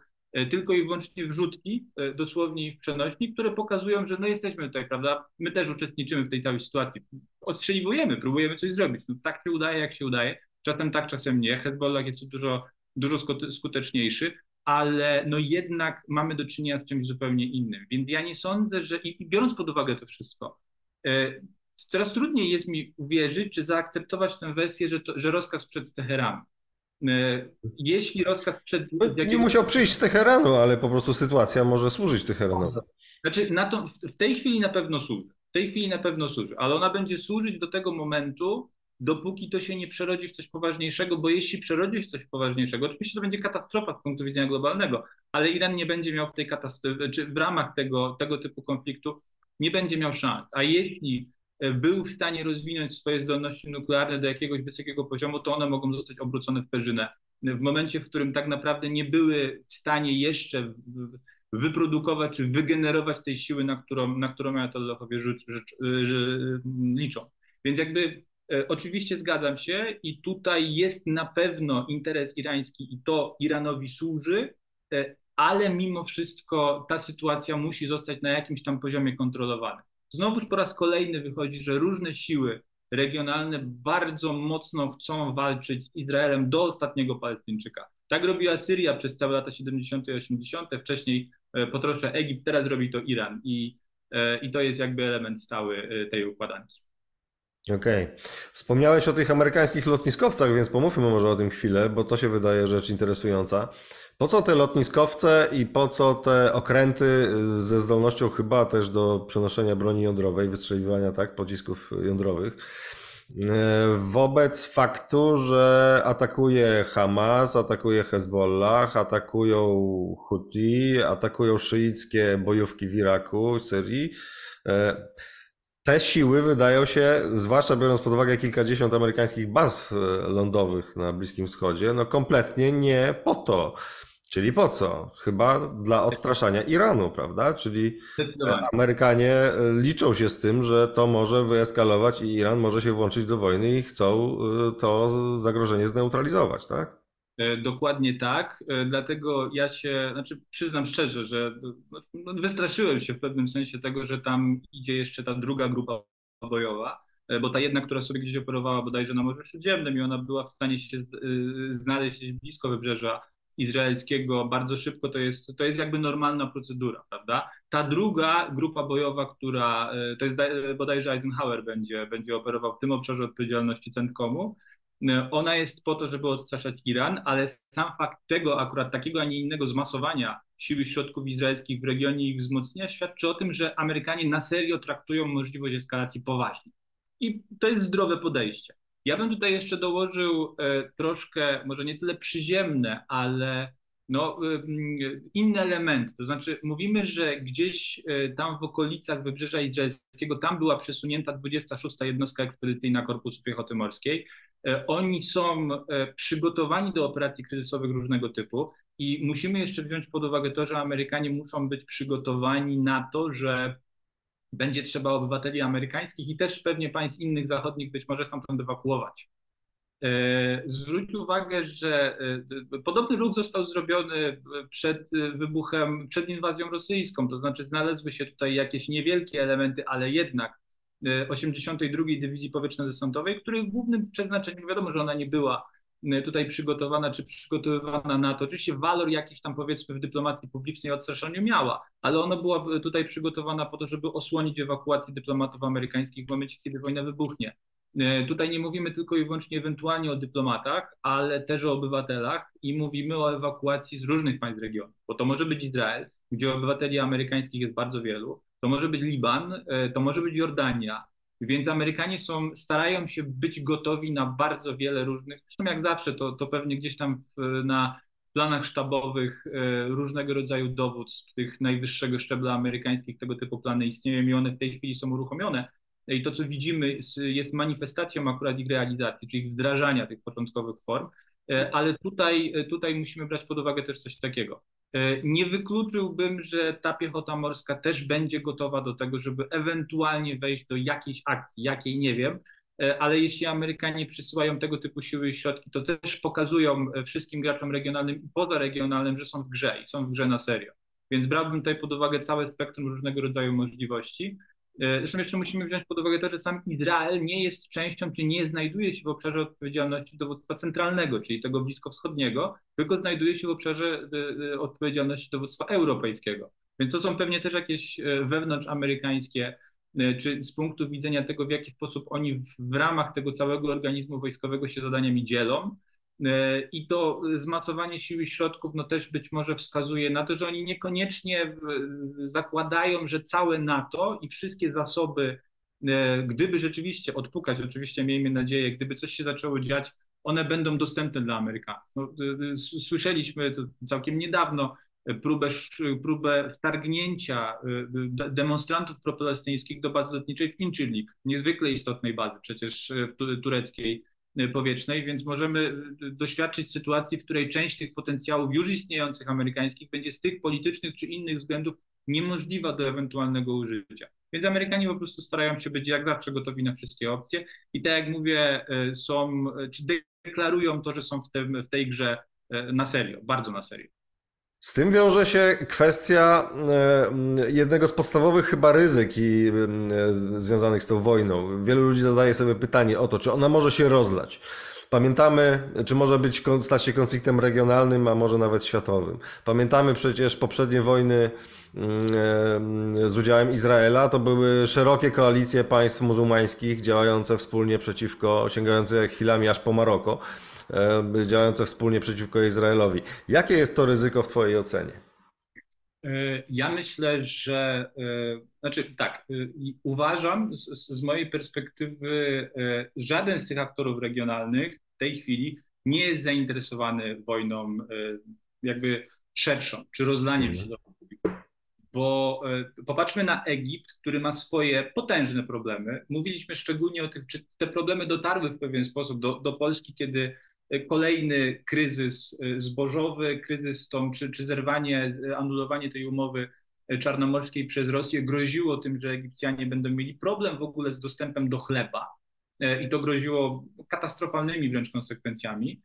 tylko i wyłącznie wrzutki, dosłownie w przenośni, które pokazują, że no jesteśmy tutaj, prawda? My też uczestniczymy w tej całej sytuacji. Ostrzeliwujemy, próbujemy coś zrobić. No tak się udaje, jak się udaje. Czasem tak, czasem nie. Hezbollah jest dużo, dużo skuteczniejszy, ale no jednak mamy do czynienia z czymś zupełnie innym. Więc ja nie sądzę, że i biorąc pod uwagę to wszystko, e, coraz trudniej jest mi uwierzyć, czy zaakceptować tę wersję, że, to, że rozkaz przed Teheranu. E, jeśli rozkaz przed. No. Nie musiał przyjść z Teheranu, ale po prostu sytuacja może służyć Teheranowi. Znaczy, na to, w tej chwili na pewno służy. W tej chwili na pewno służy, ale ona będzie służyć do tego momentu, dopóki to się nie przerodzi w coś poważniejszego, bo jeśli przerodzi się w coś poważniejszego, oczywiście to będzie katastrofa z punktu widzenia globalnego, ale Iran nie będzie miał w tej katastrofie, czy w ramach tego, tego typu konfliktu nie będzie miał szans. A jeśli był w stanie rozwinąć swoje zdolności nuklearne do jakiegoś wysokiego poziomu, to one mogą zostać obrócone w perzynę. W momencie, w którym tak naprawdę nie były w stanie jeszcze wyprodukować czy wygenerować tej siły, na którą, na którą Ayatollahowie liczą. Więc jakby E, oczywiście zgadzam się i tutaj jest na pewno interes irański i to Iranowi służy, e, ale mimo wszystko ta sytuacja musi zostać na jakimś tam poziomie kontrolowana. Znowu po raz kolejny wychodzi, że różne siły regionalne bardzo mocno chcą walczyć z Izraelem do ostatniego Palestyńczyka. Tak robiła Syria przez całe lata 70. i 80., wcześniej e, po trosze Egipt, teraz robi to Iran i, e, i to jest jakby element stały e, tej układanki. Okej. Okay. Wspomniałeś o tych amerykańskich lotniskowcach, więc pomówmy może o tym chwilę, bo to się wydaje rzecz interesująca. Po co te lotniskowce i po co te okręty y, ze zdolnością chyba też do przenoszenia broni jądrowej, wystrzeliwania tak, pocisków jądrowych? Y, wobec faktu, że atakuje Hamas, atakuje Hezbollah, atakują Houthi, atakują szyickie bojówki w Iraku, Syrii. Te siły wydają się, zwłaszcza biorąc pod uwagę kilkadziesiąt amerykańskich baz lądowych na Bliskim Wschodzie, no kompletnie nie po to. Czyli po co? Chyba dla odstraszania Iranu, prawda? Czyli Amerykanie e, liczą się z tym, że to może wyeskalować i Iran może się włączyć do wojny i chcą e, to zagrożenie zneutralizować, tak? E, dokładnie tak, dlatego ja się, znaczy przyznam szczerze, że no, wystraszyłem się w pewnym sensie tego, że tam idzie jeszcze ta druga grupa bojowa, bo ta jedna, która sobie gdzieś operowała bodajże na Morzu Śródziemnym i ona była w stanie się znaleźć blisko wybrzeża izraelskiego bardzo szybko, to jest, to jest jakby normalna procedura, prawda? Ta druga grupa bojowa, która, e, to jest bodajże Eisenhower będzie, będzie operował w tym obszarze odpowiedzialności CENTCOMu, e, ona jest po to, żeby odstraszać Iran, ale sam fakt tego akurat takiego, a nie innego zmasowania sił i środków izraelskich w regionie i ich wzmocnienia świadczy o tym, że Amerykanie na serio traktują możliwość eskalacji poważnie. I to jest zdrowe podejście. Ja bym tutaj jeszcze dołożył e, troszkę, może nie tyle przyziemne, ale no, inny element. To znaczy, mówimy, że gdzieś e, tam w okolicach Wybrzeża Izraelskiego, tam była przesunięta 26. jednostka ekspedycyjna Korpusu Piechoty Morskiej. Oni są przygotowani do operacji kryzysowych różnego typu i musimy jeszcze wziąć pod uwagę to, że Amerykanie muszą być przygotowani na to, że będzie trzeba obywateli amerykańskich i też pewnie państw innych zachodnich być może stamtąd ewakuować. E, zwróć uwagę, że e, podobny ruch został zrobiony przed wybuchem, przed inwazją rosyjską, to znaczy znalazły się tutaj jakieś niewielkie elementy, ale jednak 82. E, Dywizji Powietrzno-Desantowej, których głównym przeznaczeniem, wiadomo, że ona nie była Y, tutaj przygotowana czy przygotowywana na to. Oczywiście walor jakiś tam powiedzmy w dyplomacji publicznej odstraszaniu miała, ale ona była tutaj przygotowana po to, żeby osłonić ewakuację dyplomatów amerykańskich w momencie, kiedy wojna wybuchnie. Tutaj nie mówimy tylko i wyłącznie ewentualnie o dyplomatach, ale też o obywatelach i mówimy o ewakuacji z różnych państw regionu, bo to może być Izrael, gdzie obywateli amerykańskich jest bardzo wielu, to może być Liban, y, to może być Jordania, więc Amerykanie są, starają się być gotowi na bardzo wiele różnych, zresztą jak zawsze, to, to pewnie gdzieś tam w, na planach sztabowych e, różnego rodzaju dowództw tych najwyższego szczebla amerykańskich tego typu plany istnieją i one w tej chwili są uruchomione. I to, co widzimy, jest manifestacją akurat ich realizacji, czyli wdrażania tych początkowych form, e, ale tutaj, tutaj musimy brać pod uwagę też coś takiego. E, nie wykluczyłbym, że ta piechota morska też będzie gotowa do tego, żeby ewentualnie wejść do jakiejś akcji, jakiej nie wiem, e, ale jeśli Amerykanie przysyłają tego typu siły i środki, to też pokazują e, wszystkim graczom regionalnym i pozaregionalnym, że są w grze i są w grze na serio. Więc brałbym tutaj pod uwagę całe spektrum różnego rodzaju możliwości. E, zresztą jeszcze musimy wziąć pod uwagę to, że sam Izrael nie jest częścią, czy nie znajduje się w obszarze odpowiedzialności dowództwa centralnego, czyli tego bliskowschodniego, tylko znajduje się w obszarze e, e, odpowiedzialności dowództwa europejskiego. Więc to są pewnie też jakieś wewnątrzamerykańskie, czy z punktu widzenia tego, w jaki sposób oni w, w ramach tego całego organizmu wojskowego się zadaniami dzielą, I to zmacowanie sił i środków no też być może wskazuje na to, że oni niekoniecznie zakładają, że całe NATO i wszystkie zasoby, e, gdyby rzeczywiście odpukać, oczywiście miejmy nadzieję, gdyby coś się zaczęło dziać, one będą dostępne dla Amerykanów. No, słyszeliśmy to całkiem niedawno próbę, próbę wtargnięcia e, demonstrantów propalestyńskich do bazy lotniczej w Incirlik, niezwykle istotnej bazy przecież tureckiej, powietrznej, więc możemy y, doświadczyć sytuacji, w której część tych potencjałów już istniejących amerykańskich będzie z tych politycznych czy innych względów niemożliwa do ewentualnego użycia. Więc Amerykanie po prostu starają się być jak zawsze gotowi na wszystkie opcje i tak jak mówię, y, są, czy deklarują to, że są w, tym, w tej grze na serio, bardzo na serio. Z tym wiąże się kwestia e, jednego z podstawowych chyba ryzyk i, e, związanych z tą wojną. Wielu ludzi zadaje sobie pytanie o to, czy ona może się rozlać. Pamiętamy, czy może być, stać się konfliktem regionalnym, a może nawet światowym. Pamiętamy przecież poprzednie wojny mm, z udziałem Izraela. To były szerokie koalicje państw muzułmańskich działające wspólnie przeciwko, sięgające chwilami aż po Maroko, e, działające wspólnie przeciwko Izraelowi. Jakie jest to ryzyko w Twojej ocenie? E, ja myślę, że e, znaczy tak, uważam z, z, mojej perspektywy, żaden z tych aktorów regionalnych w tej chwili nie jest zainteresowany wojną jakby szerszą, czy rozlaniem mhm. się do bo popatrzmy na Egipt, który ma swoje potężne problemy. Mówiliśmy szczególnie o tych, czy te problemy dotarły w pewien sposób do, do Polski, kiedy kolejny kryzys e, zbożowy, kryzys tą, czy, czy zerwanie, e, anulowanie tej umowy e, czarnomorskiej przez Rosję groziło tym, że Egipcjanie będą mieli problem w ogóle z dostępem do chleba i to groziło katastrofalnymi wręcz konsekwencjami.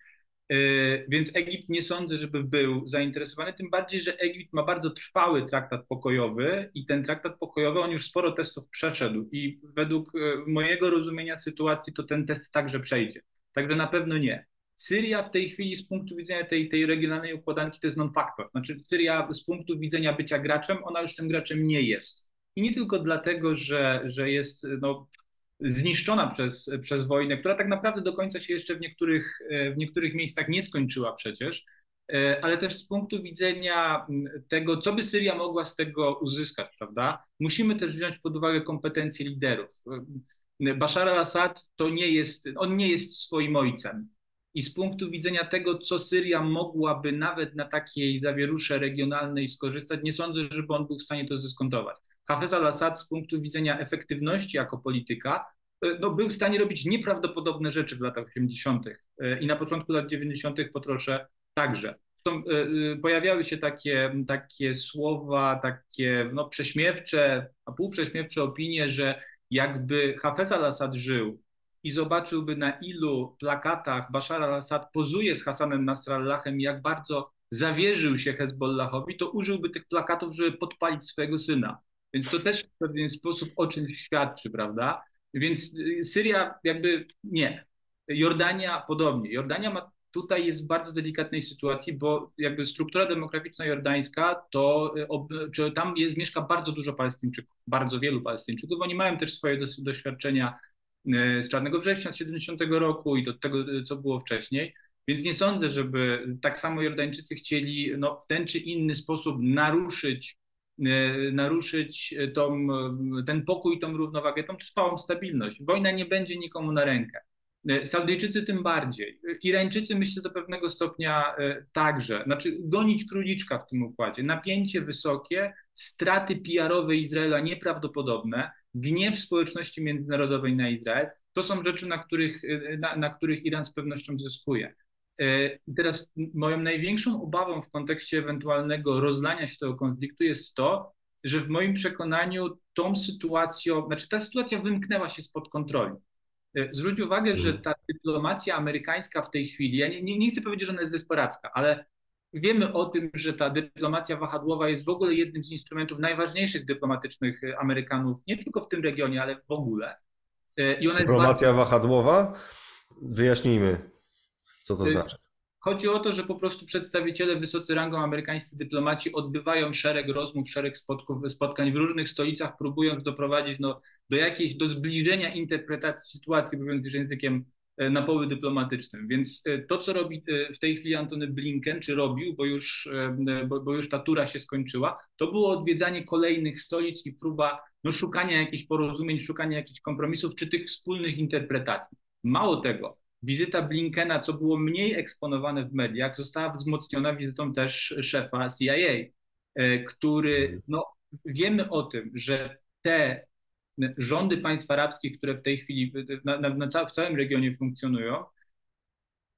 Więc Egipt nie sądzę, żeby był zainteresowany, tym bardziej, że Egipt ma bardzo trwały traktat pokojowy i ten traktat pokojowy, on już sporo testów przeszedł i według mojego rozumienia sytuacji to ten test także przejdzie. Także na pewno nie. Syria w tej chwili z punktu widzenia tej, tej regionalnej układanki to jest non-factor. Znaczy Syria z punktu widzenia bycia graczem, ona już tym graczem nie jest. I nie tylko dlatego, że, że jest no, zniszczona przez, przez wojnę, która tak naprawdę do końca się jeszcze w niektórych, w niektórych miejscach nie skończyła przecież, ale też z punktu widzenia tego, co by Syria mogła z tego uzyskać, prawda? Musimy też wziąć pod uwagę kompetencje liderów. Bashar al-Assad to nie jest, on nie jest swoim ojcem i z punktu widzenia tego, co Syria mogłaby nawet na takiej zawierusze regionalnej skorzystać, nie sądzę, żeby on był w stanie to zdyskontować. Hafez al-Assad z punktu widzenia efektywności jako polityka e, no, był w stanie robić nieprawdopodobne rzeczy w latach 80. E, i na początku lat 90. po trosze także. E, pojawiały się takie, takie słowa, takie no, prześmiewcze, a półprześmiewcze opinie, że jakby Hafez al-Assad żył i zobaczyłby na ilu plakatach Bashar al-Assad pozuje z Hasanem Nasrallahem, jak bardzo zawierzył się Hezbollahowi, to użyłby tych plakatów, żeby podpalić swojego syna. Więc to też w pewien sposób o czymś świadczy, prawda? Więc y, Syria jakby nie. Jordania podobnie. Jordania ma tutaj jest w bardzo delikatnej sytuacji, bo jakby struktura demograficzna jordańska, to czy tam jest, mieszka bardzo dużo Palestyńczyków, bardzo wielu Palestyńczyków. Oni mają też swoje doświadczenia z Czarnego Września z 70 roku i do tego, co było wcześniej. Więc nie sądzę, żeby tak samo Jordańczycy chcieli no, w ten czy inny sposób naruszyć, e, naruszyć tą, ten pokój, tą równowagę, tą trwałą stabilność. Wojna nie będzie nikomu na rękę. E, Saudyjczycy tym bardziej. Irańczycy myślę do pewnego stopnia także. Znaczy gonić króliczka w tym układzie. Napięcie wysokie, straty PR-owe Izraela nieprawdopodobne gniew społeczności międzynarodowej na Izrael, to są rzeczy, na których, na, na których Iran z pewnością zyskuje. E, I teraz moją największą obawą w kontekście ewentualnego rozlania się tego konfliktu jest to, że w moim przekonaniu tą sytuacją, znaczy ta sytuacja wymknęła się spod kontroli. E, zwróć uwagę, że ta dyplomacja amerykańska w tej chwili, ja nie, nie, nie chcę powiedzieć, że ona jest desperacka, ale Wiemy o tym, że ta dyplomacja wahadłowa jest w ogóle jednym z instrumentów najważniejszych dyplomatycznych Amerykanów, nie tylko w tym regionie, ale w ogóle. E, dyplomacja bardzo... wahadłowa? Wyjaśnijmy, co to e, znaczy. Chodzi o to, że po prostu przedstawiciele wysocy rangą amerykańscy dyplomaci odbywają szereg rozmów, szereg spotków, spotkań w różnych stolicach, próbując doprowadzić no, do jakiejś, do zbliżenia interpretacji sytuacji, mówiąc językiem E, na polu dyplomatycznym. Więc e, to, co robi e, w tej chwili Antony Blinken, czy robił, bo już, bo, bo już ta tura się skończyła, to było odwiedzanie kolejnych stolic i próba no, szukania jakichś porozumień, szukania jakichś kompromisów, czy tych wspólnych interpretacji. Mało tego, wizyta Blinkena, co było mniej eksponowane w mediach, została wzmocniona wizytą też szefa CIA, który, no, wiemy o tym, że te rządy państw arabskich, które w tej chwili na, na, na w całym regionie funkcjonują,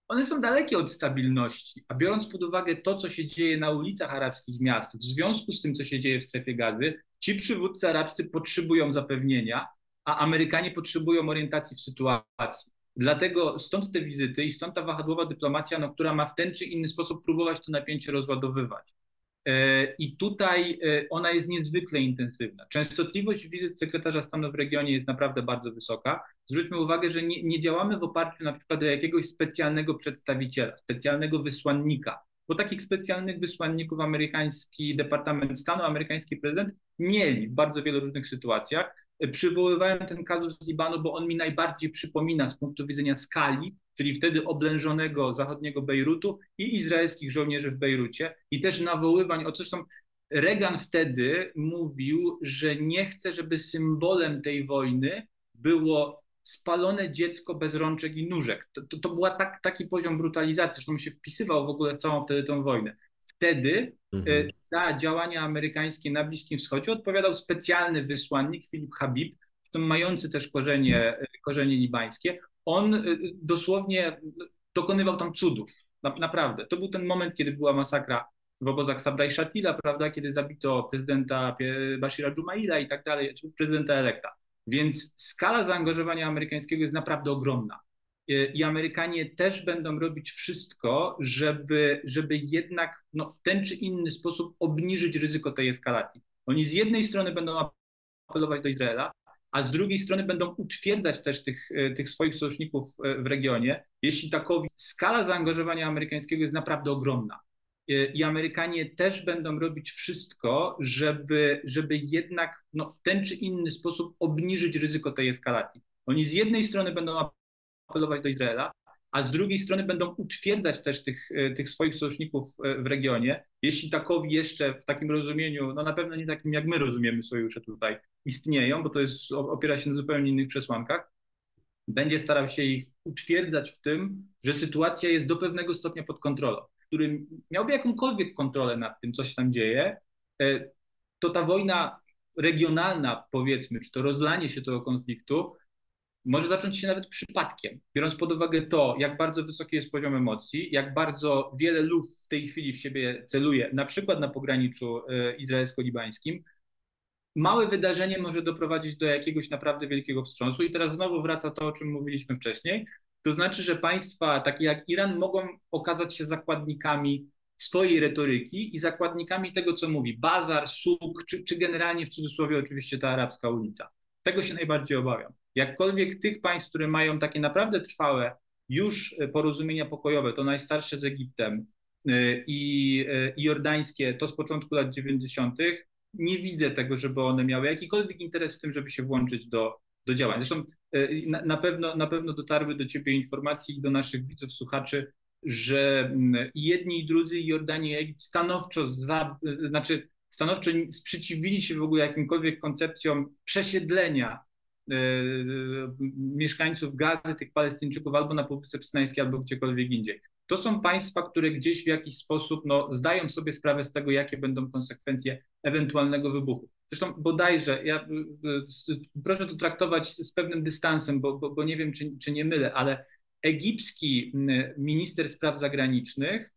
one są dalekie od stabilności. A biorąc pod uwagę to, co się dzieje na ulicach arabskich miast, w związku z tym, co się dzieje w strefie gazy, ci przywódcy arabscy potrzebują zapewnienia, a Amerykanie potrzebują orientacji w sytuacji. Dlatego stąd te wizyty i stąd ta wahadłowa dyplomacja, no, która ma w ten czy inny sposób próbować to napięcie rozładowywać. I tutaj ona jest niezwykle intensywna. Częstotliwość wizyt sekretarza stanu w regionie jest naprawdę bardzo wysoka. Zwróćmy uwagę, że nie, nie działamy w oparciu na przykład o jakiegoś specjalnego przedstawiciela, specjalnego wysłannika, bo takich specjalnych wysłanników amerykański Departament Stanu, amerykański prezydent mieli w bardzo wielu różnych sytuacjach. Przywoływałem ten kazus z Libanu, bo on mi najbardziej przypomina z punktu widzenia skali, czyli wtedy oblężonego zachodniego Bejrutu i izraelskich żołnierzy w Bejrucie i też nawoływań, o zresztą Reagan wtedy mówił, że nie chce, żeby symbolem tej wojny było spalone dziecko bez rączek i nóżek. To, to, to była tak, taki poziom brutalizacji, zresztą się wpisywał w ogóle w całą wtedy tą wojnę. Wtedy mhm. E, za działania amerykańskie na Bliskim Wschodzie odpowiadał specjalny wysłannik Filip Habib, mający też korzenie, korzenie libańskie. On e, dosłownie dokonywał tam cudów, naprawdę. To był ten moment, kiedy była masakra w obozach Sabra i Shatila, prawda, kiedy zabito prezydenta Bashira Jumaila i tak dalej, prezydenta elekta. Więc skala zaangażowania amerykańskiego jest naprawdę ogromna. I Amerykanie też będą robić wszystko, żeby, żeby jednak no, w ten czy inny sposób obniżyć ryzyko tej eskalacji. Oni z jednej strony będą apelować do Izraela, a z drugiej strony będą utwierdzać też tych, tych swoich sojuszników w regionie. Jeśli takowi skala zaangażowania amerykańskiego jest naprawdę ogromna. I Amerykanie też będą robić wszystko, żeby, żeby jednak no, w ten czy inny sposób obniżyć ryzyko tej eskalacji. Oni z jednej strony będą apelować do Izraela, a z drugiej strony będą utwierdzać też tych, tych swoich sojuszników w regionie, jeśli takowi jeszcze w takim rozumieniu, no na pewno nie takim jak my rozumiemy sojusze tutaj, istnieją, bo to jest, opiera się na zupełnie innych przesłankach, będzie starał się ich utwierdzać w tym, że sytuacja jest do pewnego stopnia pod kontrolą który miałby jakąkolwiek kontrolę nad tym, co się tam dzieje, e, to ta wojna regionalna, powiedzmy, czy to rozlanie się tego konfliktu, może zacząć się nawet przypadkiem, biorąc pod uwagę to, jak bardzo wysoki jest poziom emocji, jak bardzo wiele luf w tej chwili w siebie celuje, na przykład na pograniczu e, izraelsko-libańskim, małe wydarzenie może doprowadzić do jakiegoś naprawdę wielkiego wstrząsu. I teraz znowu wraca to, o czym mówiliśmy wcześniej, to znaczy, że państwa takie jak Iran mogą okazać się zakładnikami swojej retoryki i zakładnikami tego, co mówi bazar, suk, czy, czy generalnie w cudzysłowie oczywiście ta arabska ulica. Tego się najbardziej obawiam. Jakkolwiek tych państw, które mają takie naprawdę trwałe już porozumienia pokojowe, to najstarsze z Egiptem y, i, y, i jordańskie, to z początku lat 90., nie widzę tego, żeby one miały jakikolwiek interes w tym, żeby się włączyć do, do działań. Zresztą e, na, pewno, na pewno dotarły do Ciebie informacje i do naszych widzów, słuchaczy, że mm, jedni i drudzy, i i Egipt stanowczo, za, znaczy stanowczo sprzeciwili się w ogóle jakimkolwiek koncepcjom przesiedlenia e, mieszkańców Gazy, tych Palestyńczyków albo na Półwysep Synański, albo gdziekolwiek indziej. To są państwa, które gdzieś w jakiś sposób no, zdają sobie sprawę z tego, jakie będą konsekwencje ewentualnego wybuchu. Zresztą bodajże, ja, y, y, proszę to traktować z pewnym dystansem, bo, bo, bo nie wiem, czy, czy nie mylę, ale egipski minister spraw zagranicznych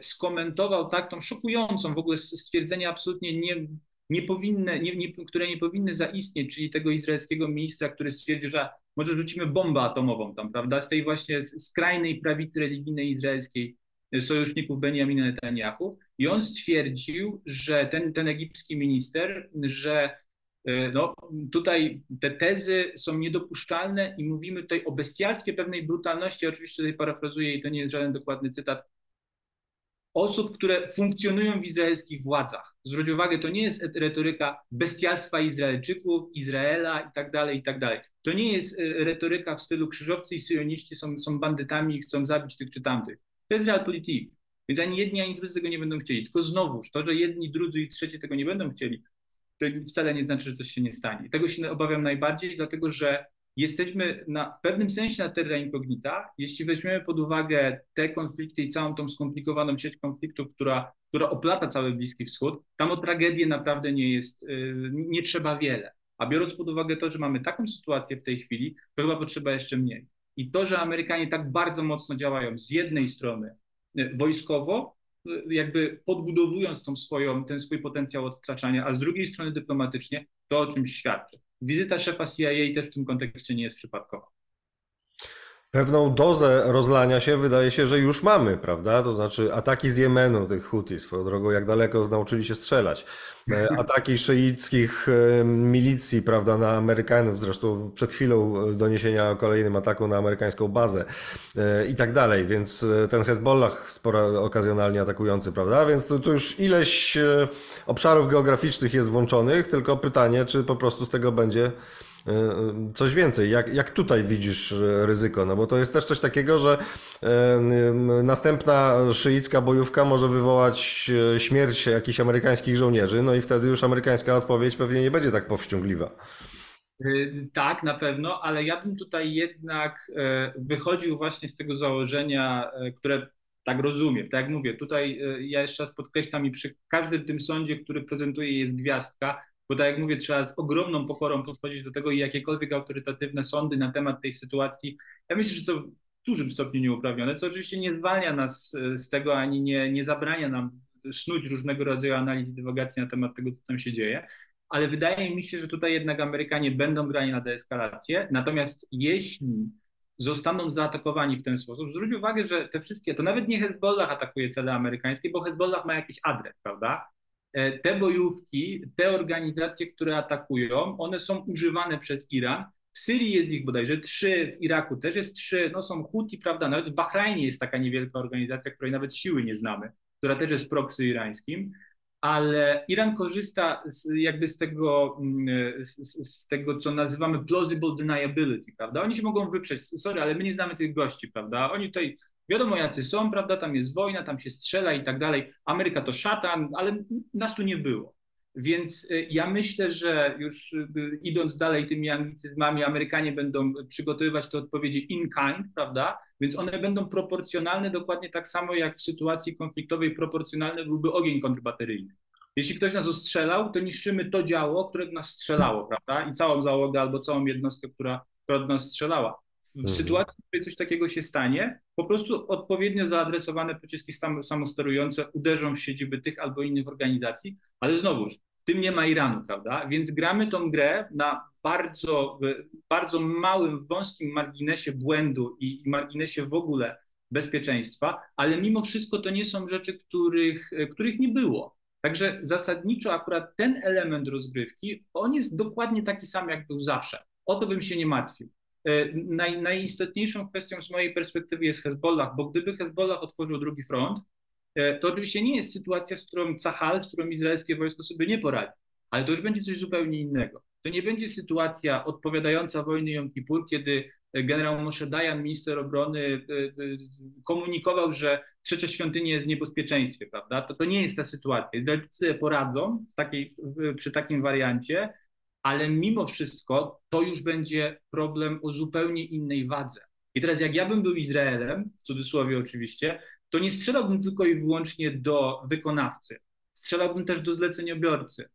skomentował tak tą szokującą w ogóle stwierdzenie absolutnie nie, nie powinne, nie, nie, które nie powinny zaistnieć, czyli tego izraelskiego ministra, który stwierdził, że może rzucimy bombę atomową tam, prawda, z tej właśnie skrajnej prawicy religijnej izraelskiej sojuszników Benjamina Netanyahu. I on stwierdził, że ten, ten egipski minister, że e, no, tutaj te tezy są niedopuszczalne i mówimy tutaj o bestialskiej pewnej brutalności, oczywiście tutaj parafrazuję i to nie jest żaden dokładny cytat, osób, które funkcjonują w izraelskich władzach. Zwróć uwagę, to nie jest retoryka bestialstwa Izraelczyków, Izraela i tak dalej, i tak. To nie jest e, retoryka w stylu krzyżowcy i syjoniści są, są bandytami i chcą zabić tych czy tamtych. To jest realpolitik. Więc ani jedni, ani drudzy tego nie będą chcieli. Tylko znowuż, to, że jedni, drudzy i trzeci tego nie będą chcieli, to wcale nie znaczy, że coś się nie stanie. Tego się obawiam najbardziej, dlatego że jesteśmy na, w pewnym sensie na terra incognita, jeśli weźmiemy pod uwagę te konflikty i całą tą skomplikowaną sieć konfliktów, która, która oplata cały Bliski Wschód, tam o tragedię naprawdę nie jest, y, nie trzeba wiele. A biorąc pod uwagę to, że mamy taką sytuację w tej chwili, to chyba potrzeba jeszcze mniej. I to, że Amerykanie tak bardzo mocno działają z jednej strony e, wojskowo, e, jakby podbudowując tą swoją, ten swój potencjał odstraczania, a z drugiej strony dyplomatycznie, to o czymś świadczy. Wizyta szefa CIA też w tym kontekście nie jest przypadkowa. Pewną dozę rozlania się wydaje się, że już mamy, prawda? To znaczy ataki z Jemenu, tych Houthi, swoją drogą, jak daleko nauczyli się strzelać. E, ataki szyickich e, milicji, prawda, na Amerykanów, zresztą przed chwilą doniesienia o kolejnym ataku na amerykańską bazę e, i tak dalej, więc ten Hezbollah sporo okazjonalnie atakujący, prawda? Więc tu, tu już ileś obszarów geograficznych jest włączonych, tylko pytanie, czy po prostu z tego będzie E, coś więcej. Jak, jak tutaj widzisz e, ryzyko? No bo to jest też coś takiego, że e, następna szyicka bojówka może wywołać śmierć jakichś amerykańskich żołnierzy, no i wtedy już amerykańska odpowiedź pewnie nie będzie tak powściągliwa. Tak, na pewno, ale ja bym tutaj jednak wychodził właśnie z tego założenia, które tak rozumiem. Tak jak mówię, tutaj ja jeszcze raz podkreślam i przy każdym tym sądzie, który prezentuje jest gwiazdka, bo tak jak mówię, trzeba z ogromną pokorą podchodzić do tego i jakiekolwiek autorytatywne sądy na temat tej sytuacji, ja myślę, że są w dużym stopniu nieuprawnione, co oczywiście nie zwalnia nas e, z tego, ani nie, nie zabrania nam snuć różnego rodzaju analiz, dywagacji na temat tego, co tam się dzieje, ale wydaje mi się, że tutaj jednak Amerykanie będą grali na deeskalację, natomiast jeśli zostaną zaatakowani w ten sposób, zwróć uwagę, że te wszystkie, to nawet nie Hezbollah atakuje cele amerykańskie, bo Hezbollah ma jakiś adres, prawda? E, te bojówki, te organizacje, które atakują, one są używane przez Iran. W Syrii jest ich bodajże trzy, w Iraku też jest trzy, no są Huti, prawda, nawet w Bahrajnie jest taka niewielka organizacja, której nawet siły nie znamy, która też jest proksy irańskim, ale Iran korzysta z, jakby z tego, mm, z, z, tego, co nazywamy plausible deniability, prawda? Oni się mogą wyprzeć, sorry, ale my nie znamy tych gości, prawda? Oni tutaj Wiadomo, jacy są, prawda? Tam jest wojna, tam się strzela i tak dalej. Ameryka to szatan, ale nas tu nie było. Więc y, ja myślę, że już y, idąc dalej tymi anglicyzmami, Amerykanie będą przygotowywać te odpowiedzi in kind, prawda? Więc one będą proporcjonalne dokładnie tak samo jak w sytuacji konfliktowej proporcjonalny byłby ogień kontrbateryjny. Jeśli ktoś nas ostrzelał, to niszczymy to działo, które nas strzelało, prawda? I całą załogę albo całą jednostkę, która, która do nas strzelała. W mhm. sytuacji, w której coś takiego się stanie, po prostu odpowiednio zaadresowane pociski samosterujące uderzą w siedziby tych albo innych organizacji, ale znowuż, w tym nie ma Iranu, prawda? Więc gramy tą grę na bardzo, bardzo małym, wąskim marginesie błędu i marginesie w ogóle bezpieczeństwa, ale mimo wszystko to nie są rzeczy, których, których nie było. Także zasadniczo akurat ten element rozgrywki, on jest dokładnie taki sam, jak był zawsze. O to bym się nie martwił. E, naj, najistotniejszą kwestią z mojej perspektywy jest Hezbollah, bo gdyby Hezbollah otworzył drugi front, e, to oczywiście nie jest sytuacja, z którą Cahal, z którą izraelskie wojsko sobie nie poradzi, ale to już będzie coś zupełnie innego. To nie będzie sytuacja odpowiadająca wojny Jom Kippur, kiedy generał Moshe Dayan, minister obrony, e, komunikował, że trzecia świątynia jest w niebezpieczeństwie, prawda? To, to nie jest ta sytuacja. Izraelczycy poradzą w takiej, przy takim wariancie, ale mimo wszystko to już będzie problem o zupełnie innej wadze. I teraz jak ja bym był Izraelem, w cudzysłowie oczywiście, to nie strzelałbym tylko i wyłącznie do wykonawcy, strzelałbym też do zleceniobiorcy,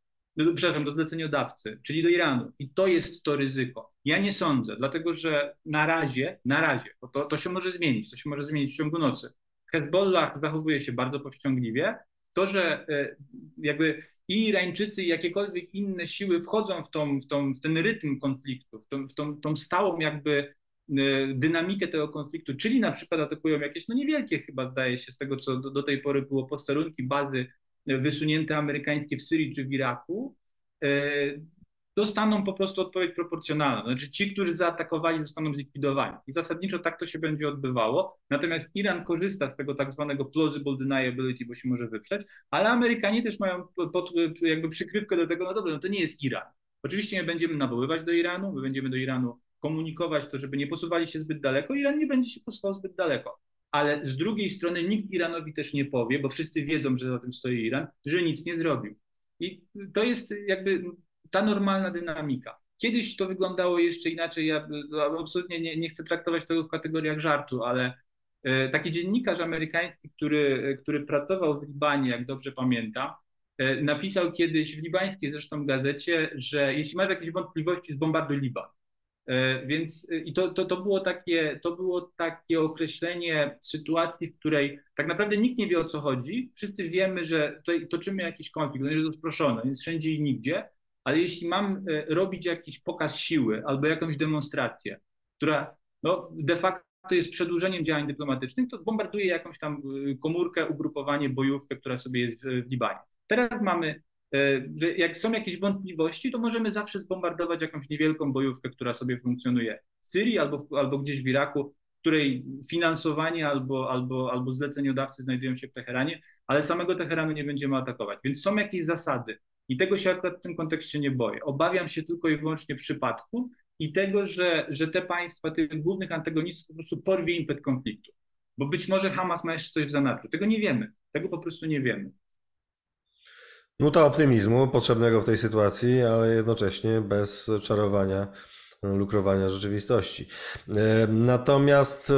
przepraszam, do zleceniodawcy, czyli do Iranu. I to jest to ryzyko. Ja nie sądzę, dlatego że na razie, na razie, bo to, to się może zmienić, to się może zmienić w ciągu nocy. Hezbollah zachowuje się bardzo powściągliwie. To, że e, jakby i Irańczycy, i jakiekolwiek inne siły wchodzą w, tą, w, tą, w ten rytm konfliktu, w tą, w tą, tą stałą jakby e, dynamikę tego konfliktu, czyli na przykład atakują jakieś, no niewielkie chyba zdaje się z tego, co do, do tej pory było posterunki, bazy wysunięte amerykańskie w Syrii czy w Iraku, e, dostaną po prostu odpowiedź proporcjonalną. Znaczy ci, którzy zaatakowali, zostaną zlikwidowani. I zasadniczo tak to się będzie odbywało. Natomiast Iran korzysta z tego tak zwanego plausible deniability, bo się może wyprzeć, ale Amerykanie też mają pod, jakby przykrywkę do tego, no dobrze, no to nie jest Iran. Oczywiście nie będziemy nawoływać do Iranu, my będziemy do Iranu komunikować to, żeby nie posuwali się zbyt daleko, Iran nie będzie się posuwał zbyt daleko. Ale z drugiej strony nikt Iranowi też nie powie, bo wszyscy wiedzą, że za tym stoi Iran, że nic nie zrobił. I to jest jakby ta normalna dynamika. Kiedyś to wyglądało jeszcze inaczej. Ja absolutnie nie, nie chcę traktować tego w kategoriach żartu, ale e, taki dziennikarz amerykański, który, który pracował w Libanie, jak dobrze pamiętam, e, napisał kiedyś w libańskiej zresztą gazecie, że jeśli masz jakieś wątpliwości, zbombarduj Liban. E, więc i to, to, to, było takie, to było takie określenie sytuacji, w której tak naprawdę nikt nie wie o co chodzi. Wszyscy wiemy, że to, toczymy jakiś konflikt, on jest rozproszony, jest wszędzie i nigdzie, ale jeśli mam e, robić jakiś pokaz siły albo jakąś demonstrację, która no, de facto to jest przedłużeniem działań dyplomatycznych, to bombarduje jakąś tam komórkę, ugrupowanie, bojówkę, która sobie jest w Libanie. Teraz mamy E, że jak są jakieś wątpliwości, to możemy zawsze zbombardować jakąś niewielką bojówkę, która sobie funkcjonuje w Syrii albo, albo gdzieś w Iraku, której finansowanie albo, albo, albo zleceniodawcy znajdują się w Teheranie, ale samego Teheranu nie będziemy atakować. Więc są jakieś zasady i tego się akurat w tym kontekście nie boję. Obawiam się tylko i wyłącznie przypadku i tego, że, że te państwa, tych głównych antagonistów po prostu porwie impet konfliktu. Bo być może Hamas ma jeszcze coś w zanadrzu. Tego nie wiemy. Tego po prostu nie wiemy. Nuta optymizmu potrzebnego w tej sytuacji, ale jednocześnie bez czarowania, lukrowania rzeczywistości. Natomiast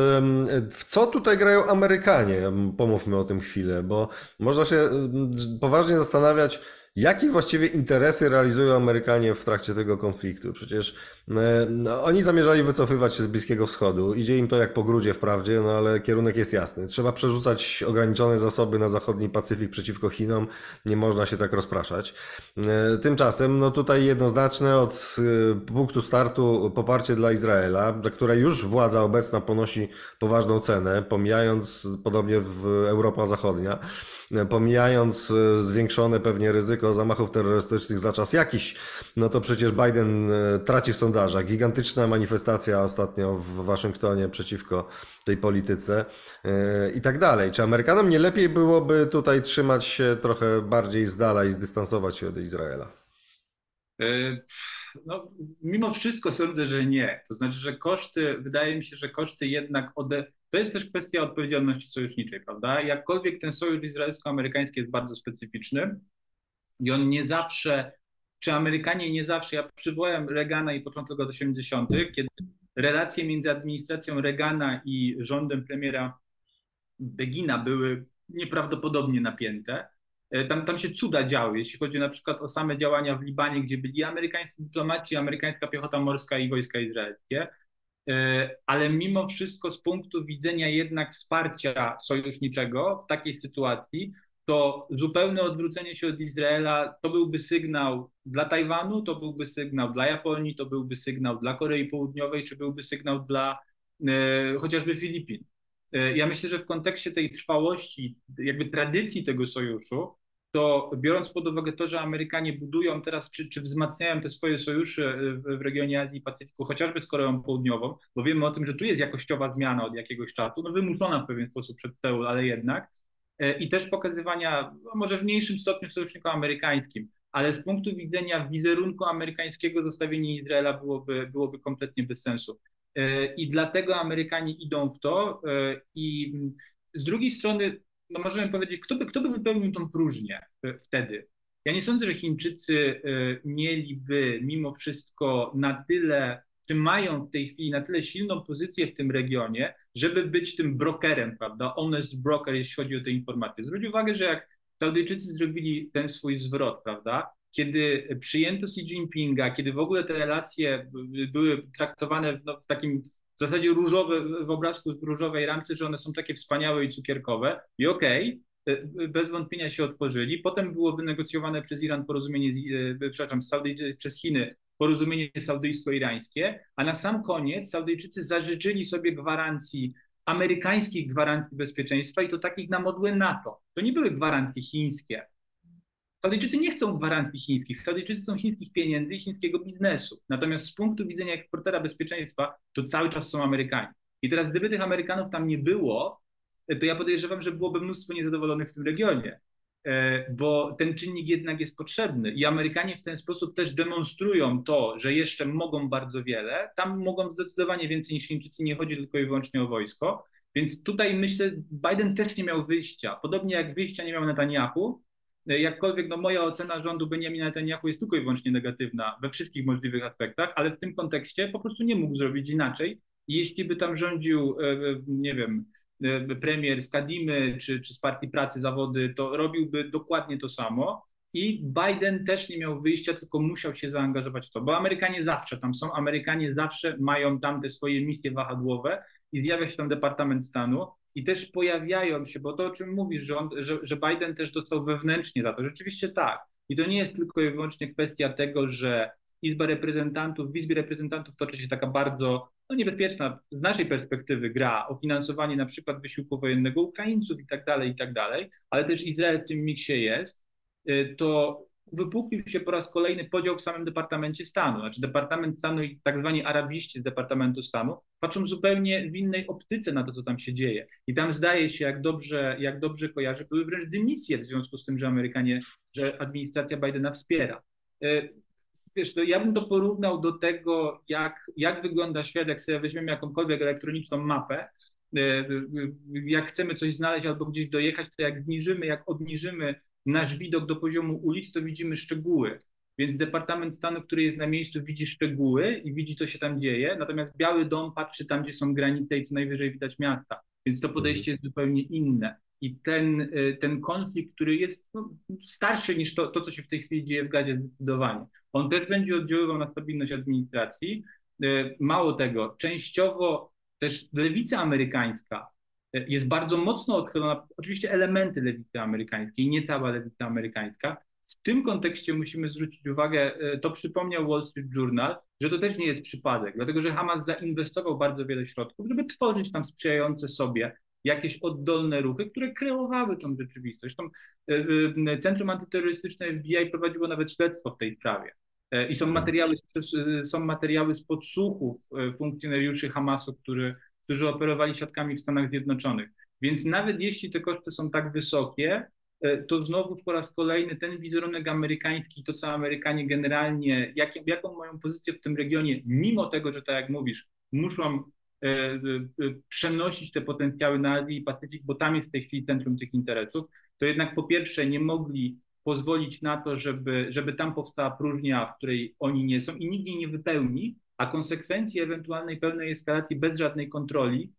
w co tutaj grają Amerykanie? Pomówmy o tym chwilę, bo można się poważnie zastanawiać, Jakie właściwie interesy realizują Amerykanie w trakcie tego konfliktu? Przecież no, oni zamierzali wycofywać się z Bliskiego Wschodu. Idzie im to jak po grudzie wprawdzie, no ale kierunek jest jasny. Trzeba przerzucać ograniczone zasoby na zachodni Pacyfik przeciwko Chinom. Nie można się tak rozpraszać. E, tymczasem, no tutaj jednoznaczne od e, punktu startu poparcie dla Izraela, dla której już władza obecna ponosi poważną cenę, pomijając podobnie w Europa Zachodnia, pomijając zwiększone pewnie ryzyko zamachów terrorystycznych za czas jakiś, no to przecież Biden e, traci w sondażach. Gigantyczna manifestacja ostatnio w Waszyngtonie przeciwko tej polityce e, i tak dalej. Czy Amerykanom nie lepiej byłoby tutaj trzymać się trochę bardziej z dala i zdystansować się od Izraela? E, no, mimo wszystko sądzę, że nie. To znaczy, że koszty, wydaje mi się, że koszty jednak ode... To jest też kwestia odpowiedzialności sojuszniczej, prawda? Jakkolwiek ten sojusz izraelsko-amerykański jest bardzo specyficzny, i on nie zawsze, czy Amerykanie nie zawsze, ja przywołałem Reagana i początek lat 80., kiedy relacje między administracją Reagana i rządem premiera Begina były nieprawdopodobnie napięte. E, tam, tam się cuda działy, jeśli chodzi na przykład o same działania w Libanie, gdzie byli amerykańscy dyplomaci, amerykańska piechota morska i wojska izraelskie. E, ale mimo wszystko z punktu widzenia jednak wsparcia sojuszniczego w takiej sytuacji, to zupełne odwrócenie się od Izraela to byłby sygnał dla Tajwanu, to byłby sygnał dla Japonii, to byłby sygnał dla Korei Południowej, czy byłby sygnał dla e, chociażby Filipin. E, ja myślę, że w kontekście tej trwałości, jakby tradycji tego sojuszu, to biorąc pod uwagę to, że Amerykanie budują teraz, czy, czy wzmacniają te swoje sojusze w, w regionie Azji i Pacyfiku, chociażby z Koreą Południową, bo wiemy o tym, że tu jest jakościowa zmiana od jakiegoś czasu, no wymuszona w pewien sposób przez Seul, ale jednak, i też pokazywania, no może w mniejszym stopniu sojusznikom amerykańskim, ale z punktu widzenia wizerunku amerykańskiego zostawienie Izraela byłoby, byłoby kompletnie bez sensu. E, I dlatego Amerykanie idą w to e, i z drugiej strony, no możemy powiedzieć, kto by, kto by wypełnił tą próżnię wtedy? Ja nie sądzę, że Chińczycy mieliby mimo wszystko na tyle czy mają w tej chwili na tyle silną pozycję w tym regionie, żeby być tym brokerem, prawda, honest broker, jeśli chodzi o te informacje. Zwróć uwagę, że jak Saudyjczycy zrobili ten swój zwrot, prawda, kiedy przyjęto Xi Jinpinga, kiedy w ogóle te relacje były traktowane no, w takim w zasadzie różowe, w obrazku w różowej ramce, że one są takie wspaniałe i cukierkowe i okej, okay, bez wątpienia się otworzyli. Potem było wynegocjowane przez Iran porozumienie, z, e, przepraszam, z przez Chiny porozumienie saudyjsko-irańskie, a na sam koniec Saudyjczycy zażyczyli sobie gwarancji, amerykańskich gwarancji bezpieczeństwa i to takich na modłę NATO. To nie były gwarancje chińskie. Saudyjczycy nie chcą gwarancji chińskich, Saudyjczycy chcą chińskich pieniędzy i chińskiego biznesu. Natomiast z punktu widzenia eksportera bezpieczeństwa to cały czas są Amerykanie. I teraz gdyby tych Amerykanów tam nie było, to ja podejrzewam, że byłoby mnóstwo niezadowolonych w tym regionie. E, bo ten czynnik jednak jest potrzebny i Amerykanie w ten sposób też demonstrują to, że jeszcze mogą bardzo wiele. Tam mogą zdecydowanie więcej niż Chińczycy, nie chodzi tylko i wyłącznie o wojsko. Więc tutaj myślę, Biden też nie miał wyjścia. Podobnie jak wyjścia nie miał Netanyahu, e, jakkolwiek no, moja ocena rządu Benjamina Netanyahu jest tylko i wyłącznie negatywna we wszystkich możliwych aspektach, ale w tym kontekście po prostu nie mógł zrobić inaczej. Jeśli by tam rządził, e, nie wiem, premier z Kadimy czy, czy z Partii Pracy Zawody, to robiłby dokładnie to samo. I Biden też nie miał wyjścia, tylko musiał się zaangażować w to, bo Amerykanie zawsze tam są, Amerykanie zawsze mają tam te swoje misje wahadłowe i zjawia się tam Departament Stanu i też pojawiają się, bo to o czym mówisz, że, on, że, że Biden też dostał wewnętrznie za to, rzeczywiście tak. I to nie jest tylko i wyłącznie kwestia tego, że Izba Reprezentantów, w Izbie Reprezentantów toczy się taka bardzo no niebezpieczna z naszej perspektywy gra o finansowanie na przykład wysiłku wojennego Ukraińców i tak dalej, i tak dalej, ale też Izrael w tym miksie jest, y, to wypuklił się po raz kolejny podział w samym Departamencie Stanu. Znaczy Departament Stanu i tak zwani arabiści z Departamentu Stanu patrzą zupełnie w innej optyce na to, co tam się dzieje. I tam zdaje się, jak dobrze, jak dobrze kojarzę, były wręcz dymisje w związku z tym, że Amerykanie, że administracja Bidena wspiera. Wiesz, to ja bym to porównał do tego, jak, jak wygląda świat, jak sobie weźmiemy jakąkolwiek elektroniczną mapę, y, jak chcemy coś znaleźć albo gdzieś dojechać, to jak zniżymy, jak obniżymy nasz widok do poziomu ulic, to widzimy szczegóły. Więc Departament Stanu, który jest na miejscu, widzi szczegóły i widzi, co się tam dzieje, natomiast Biały Dom patrzy tam, gdzie są granice i co najwyżej widać miasta. Więc to podejście jest zupełnie inne. I ten, y, ten konflikt, który jest no, starszy niż to, to, co się w tej chwili dzieje w Gazie, zdecydowanie, on też będzie oddziaływał na stabilność administracji. Y, mało tego, częściowo też lewica amerykańska jest bardzo mocno odchylona, oczywiście elementy lewicy amerykańskiej, nie cała lewica amerykańska. W tym kontekście musimy zwrócić uwagę, to przypomniał Wall Street Journal, że to też nie jest przypadek, dlatego że Hamas zainwestował bardzo wiele środków, żeby tworzyć tam sprzyjające sobie jakieś oddolne ruchy, które kreowały tą rzeczywistość. Zresztą e, e, Centrum Antyterrorystyczne FBI prowadziło nawet śledztwo w tej sprawie. I są materiały, są materiały z podsłuchów funkcjonariuszy Hamasu, który, którzy operowali siatkami w Stanach Zjednoczonych. Więc nawet jeśli te koszty są tak wysokie, e, to znowu po raz kolejny ten wizerunek amerykański, to co Amerykanie generalnie, jak, jaką mają pozycję w tym regionie, mimo tego, że tak jak mówisz, muszą e, e, przenosić te potencjały na Azję i Pacyfik, bo tam jest w tej chwili centrum tych interesów, to jednak po pierwsze nie mogli pozwolić na to, żeby, żeby tam powstała próżnia, w której oni nie są i nikt jej nie wypełni, a konsekwencje ewentualnej pełnej eskalacji bez żadnej kontroli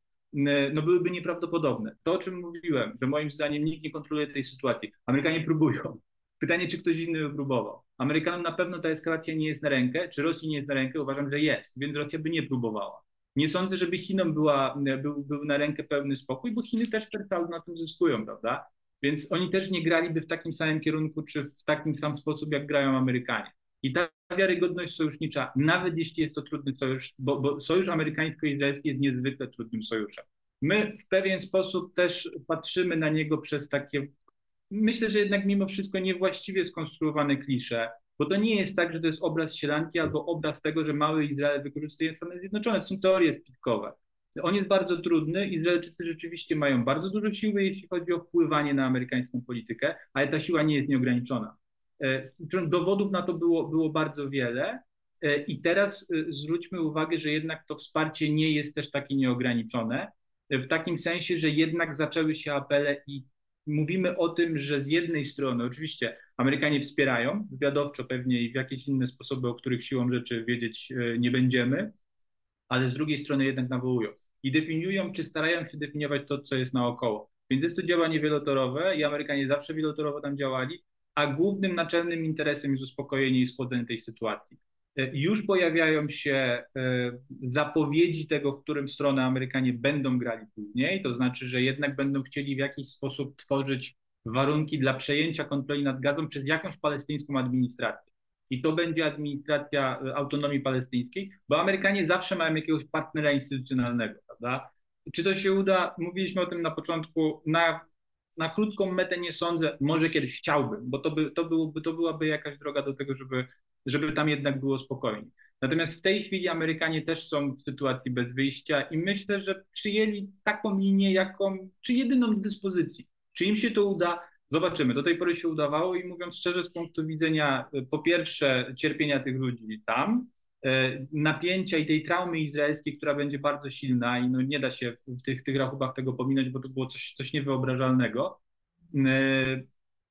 no byłyby nieprawdopodobne. To, o czym mówiłem, że moim zdaniem nikt nie kontroluje tej sytuacji. Amerykanie próbują. Pytanie, czy ktoś inny by próbował. Amerykanom na pewno ta eskalacja nie jest na rękę, czy Rosji nie jest na rękę, uważam, że jest, więc Rosja by nie próbowała. Nie sądzę, żeby Chinom była, był, był na rękę pełny spokój, bo Chiny też per na tym zyskują, prawda? Więc oni też nie graliby w takim samym kierunku, czy w takim sam sposób, jak grają Amerykanie. I ta wiarygodność sojusznicza, nawet jeśli jest to trudny sojusz, bo, bo sojusz amerykańsko-izraelski jest niezwykle trudnym sojuszem. My w pewien sposób też patrzymy na niego przez takie, myślę, że jednak mimo wszystko niewłaściwie skonstruowane klisze, bo to nie jest tak, że to jest obraz sielanki albo obraz tego, że mały Izrael wykorzystuje Stany Zjednoczone. Są teorie spitkowe. On jest bardzo trudny. Izraelczycy rzeczywiście mają bardzo dużo siły, jeśli chodzi o wpływanie na amerykańską politykę, ale ta siła nie jest nieograniczona. E, dowodów na to było, było bardzo wiele. E, I teraz e, zwróćmy uwagę, że jednak to wsparcie nie jest też takie nieograniczone, w takim sensie, że jednak zaczęły się apele i mówimy o tym, że z jednej strony oczywiście Amerykanie wspierają, wywiadowczo pewnie i w jakieś inne sposoby, o których siłą rzeczy wiedzieć nie będziemy, ale z drugiej strony jednak nawołują i definiują, czy starają się definiować to, co jest naokoło. Więc jest to działanie wielotorowe i Amerykanie zawsze wielotorowo tam działali, a głównym naczelnym interesem jest uspokojenie i schłodzenie tej sytuacji. E, już pojawiają się e, zapowiedzi tego, w którym stronę Amerykanie będą grali później, to znaczy, że jednak będą chcieli w jakiś sposób tworzyć warunki dla przejęcia kontroli nad gazą przez jakąś palestyńską administrację. I to będzie administracja e, autonomii palestyńskiej, bo Amerykanie zawsze mają jakiegoś partnera instytucjonalnego, prawda? Czy to się uda? Mówiliśmy o tym na początku. Na na krótką metę nie sądzę, może kiedyś chciałbym, bo to, by, to, byłoby, to byłaby jakaś droga do tego, żeby, żeby tam jednak było spokojnie. Natomiast w tej chwili Amerykanie też są w sytuacji bez wyjścia i myślę, że przyjęli taką linię, jaką, czy jedyną dyspozycji. Czy im się to uda? Zobaczymy. Do tej pory się udawało i mówiąc szczerze, z punktu widzenia po pierwsze cierpienia tych ludzi tam, E, napięcia i tej traumy izraelskiej, która będzie bardzo silna i no nie da się w tych, tych rachubach tego pominąć, bo to było coś, coś niewyobrażalnego, e,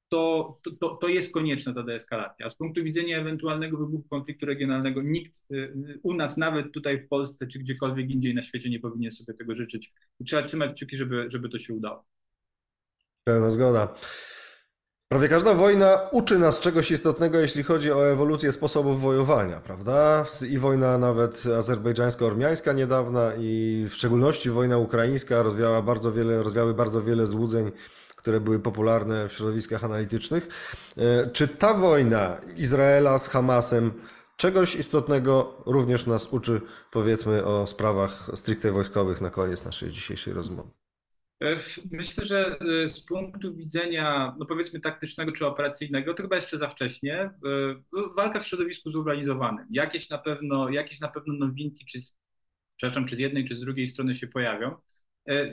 to, to, to jest konieczna ta deeskalacja. Z punktu widzenia ewentualnego wybuchu konfliktu regionalnego nikt e, u nas, nawet tutaj w Polsce czy gdziekolwiek indziej na świecie nie powinien sobie tego życzyć. I trzeba trzymać kciuki, żeby, żeby to się udało. Pełna zgoda. Prawie każda wojna uczy nas czegoś istotnego, jeśli chodzi o ewolucję sposobów wojowania, prawda? I wojna nawet azerbejdżańsko-ormiańska niedawna i w szczególności wojna ukraińska rozwiała bardzo wiele, rozwiały bardzo wiele złudzeń, które były popularne w środowiskach analitycznych. E, czy ta wojna Izraela z Hamasem czegoś istotnego również nas uczy, powiedzmy, o sprawach stricte wojskowych na koniec naszej dzisiejszej rozmowy. E, myślę, że e, z punktu widzenia, no powiedzmy, taktycznego czy operacyjnego, to chyba jeszcze za wcześnie. E, no, walka w środowisku zurbanizowanym. Jakieś na pewno, jakieś na pewno nowinki, czy, przepraszam, czy z jednej, czy z drugiej strony się pojawią.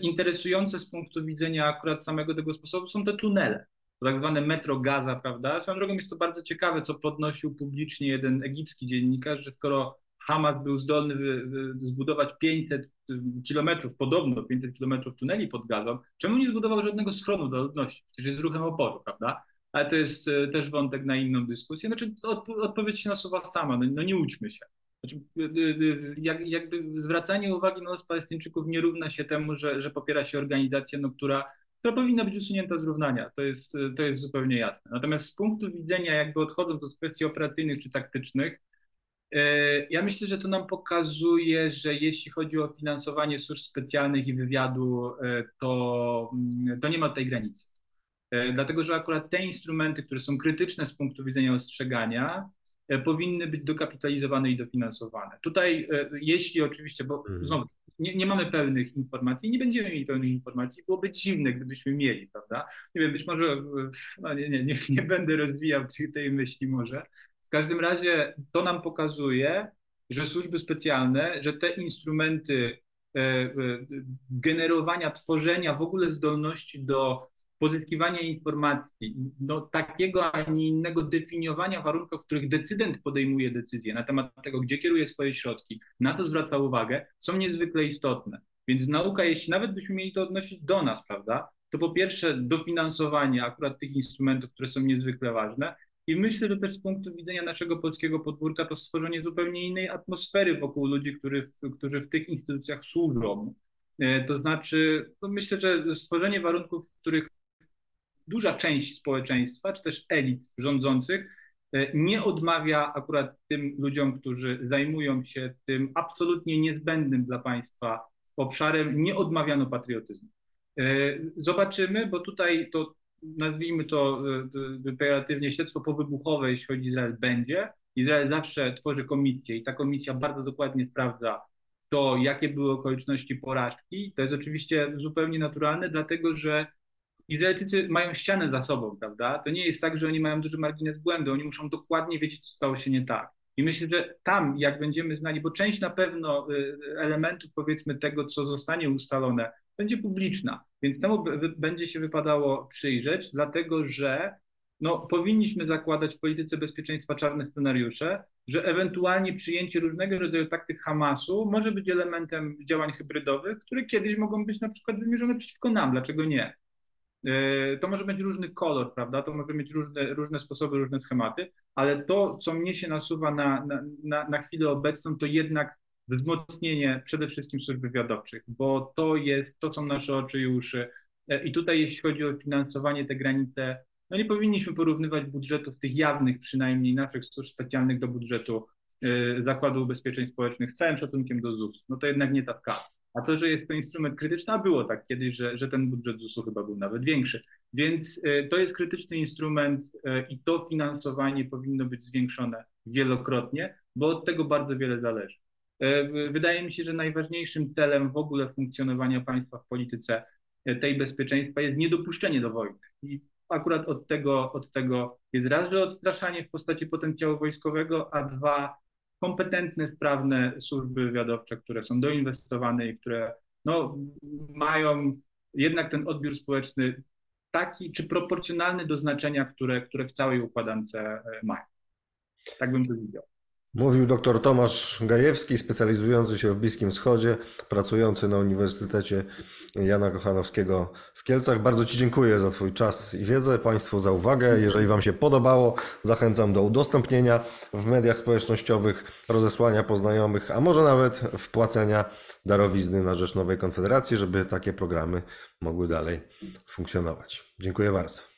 Interesujące z punktu widzenia akurat samego tego sposobu są te tunele, tak zwane metro Gaza, prawda? Swoją drogą jest to bardzo ciekawe, co podnosił publicznie jeden egipski dziennikarz, że skoro Hamas był zdolny zbudować 500 kilometrów, podobno 500 kilometrów tuneli pod gazą, czemu nie zbudował żadnego schronu dla ludności? Przecież jest ruchem oporu, prawda? Ale to jest e, też wątek na inną dyskusję. Znaczy, odpowiedź się nasuwa sama, no, no nie łudźmy się. Znaczy, e, e, jak, jakby zwracanie uwagi na los Palestyńczyków nie równa się temu, że, że popiera się organizację, no, która, która powinna być usunięta z równania. To jest, to jest zupełnie jasne. Natomiast z punktu widzenia, jakby odchodząc od kwestii operacyjnych czy taktycznych, ja myślę, że to nam pokazuje, że jeśli chodzi o finansowanie służb specjalnych i wywiadu, e, to, mm, to nie ma tej granicy. E, dlatego, że akurat te instrumenty, które są krytyczne z punktu widzenia ostrzegania, powinny być dokapitalizowane i dofinansowane. Tutaj, jeśli oczywiście, bo mhm. znowu nie, nie, mamy pełnych informacji, nie będziemy mieli pełnych informacji, byłoby dziwne, gdybyśmy mieli, prawda? Nie wiem, być może, no nie, nie, nie, nie będę rozwijał tej, tej myśli może, w każdym razie to nam pokazuje, że służby specjalne, że te instrumenty e, e, generowania, tworzenia w ogóle zdolności do pozyskiwania informacji, no, takiego, a nie innego definiowania warunków, w których decydent podejmuje decyzję na temat tego, gdzie kieruje swoje środki, na to zwraca uwagę, są niezwykle istotne. Więc nauka, jeśli nawet byśmy mieli to odnosić do nas, prawda, to po pierwsze dofinansowanie akurat tych instrumentów, które są niezwykle ważne, i myślę, że też z punktu widzenia naszego polskiego podwórka to stworzenie zupełnie innej atmosfery wokół ludzi, którzy, którzy w tych instytucjach służą. E, to znaczy, no myślę, że stworzenie warunków, w których duża część społeczeństwa, czy też elit rządzących e, nie odmawia akurat tym ludziom, którzy zajmują się tym absolutnie niezbędnym dla państwa obszarem, nie odmawiano patriotyzmu. E, zobaczymy, bo tutaj to nazwijmy to e, pejoratywnie, śledztwo powybuchowe, jeśli chodzi o Izrael, będzie. Izrael zawsze tworzy komisję i ta komisja bardzo dokładnie sprawdza to, jakie były okoliczności porażki. To jest oczywiście zupełnie naturalne, dlatego że Izraelczycy mają ścianę za sobą, prawda? To nie jest tak, że oni mają duży margines błędu, oni muszą dokładnie wiedzieć, co stało się nie tak. I myślę, że tam, jak będziemy znali, bo część na pewno e, elementów, powiedzmy, tego, co zostanie ustalone, będzie publiczna, więc temu będzie się wypadało przyjrzeć, dlatego że no, powinniśmy zakładać w polityce bezpieczeństwa czarne scenariusze, że ewentualnie przyjęcie różnego rodzaju taktyk Hamasu może być elementem działań hybrydowych, które kiedyś mogą być na przykład wymierzone przeciwko nam. Dlaczego nie? E, to może być różny kolor, prawda? To może mieć różne, różne sposoby, różne schematy, ale to, co mnie się nasuwa na, na, na, na chwilę obecną, to jednak wzmocnienie przede wszystkim służb wywiadowczych, bo to jest, to są nasze oczy i uszy. E, I tutaj, jeśli chodzi o finansowanie, te granice, no nie powinniśmy porównywać budżetów tych jawnych, przynajmniej naszych służb specjalnych do budżetu y, Zakładu Ubezpieczeń Społecznych, całym szacunkiem do ZUS. No to jednak nie ta skala. A to, że jest to instrument krytyczny, a było tak kiedyś, że, że ten budżet ZUS-u chyba był nawet większy. Więc y, to jest krytyczny instrument i to finansowanie powinno być zwiększone wielokrotnie, bo od tego bardzo wiele zależy. E, wydaje mi się, że najważniejszym celem w ogóle funkcjonowania państwa w polityce e, tej bezpieczeństwa jest niedopuszczenie do wojny. I akurat od tego, od tego jest raz, że odstraszanie w postaci potencjału wojskowego, a dwa kompetentne, sprawne służby wywiadowcze, które są doinwestowane i które no, mają jednak ten odbiór społeczny taki czy proporcjonalny do znaczenia, które, które w całej układance e, mają. Tak bym to widział. Mówił dr Tomasz Gajewski, specjalizujący się w Bliskim Wschodzie, pracujący na Uniwersytecie Jana Kochanowskiego w Kielcach. Bardzo Ci dziękuję za Twój czas i wiedzę, Państwu za uwagę. Jeżeli Wam się podobało, zachęcam do udostępnienia w mediach społecznościowych, rozesłania poznajomych, a może nawet wpłacenia darowizny na rzecz Nowej Konfederacji, żeby takie programy mogły dalej funkcjonować. Dziękuję bardzo.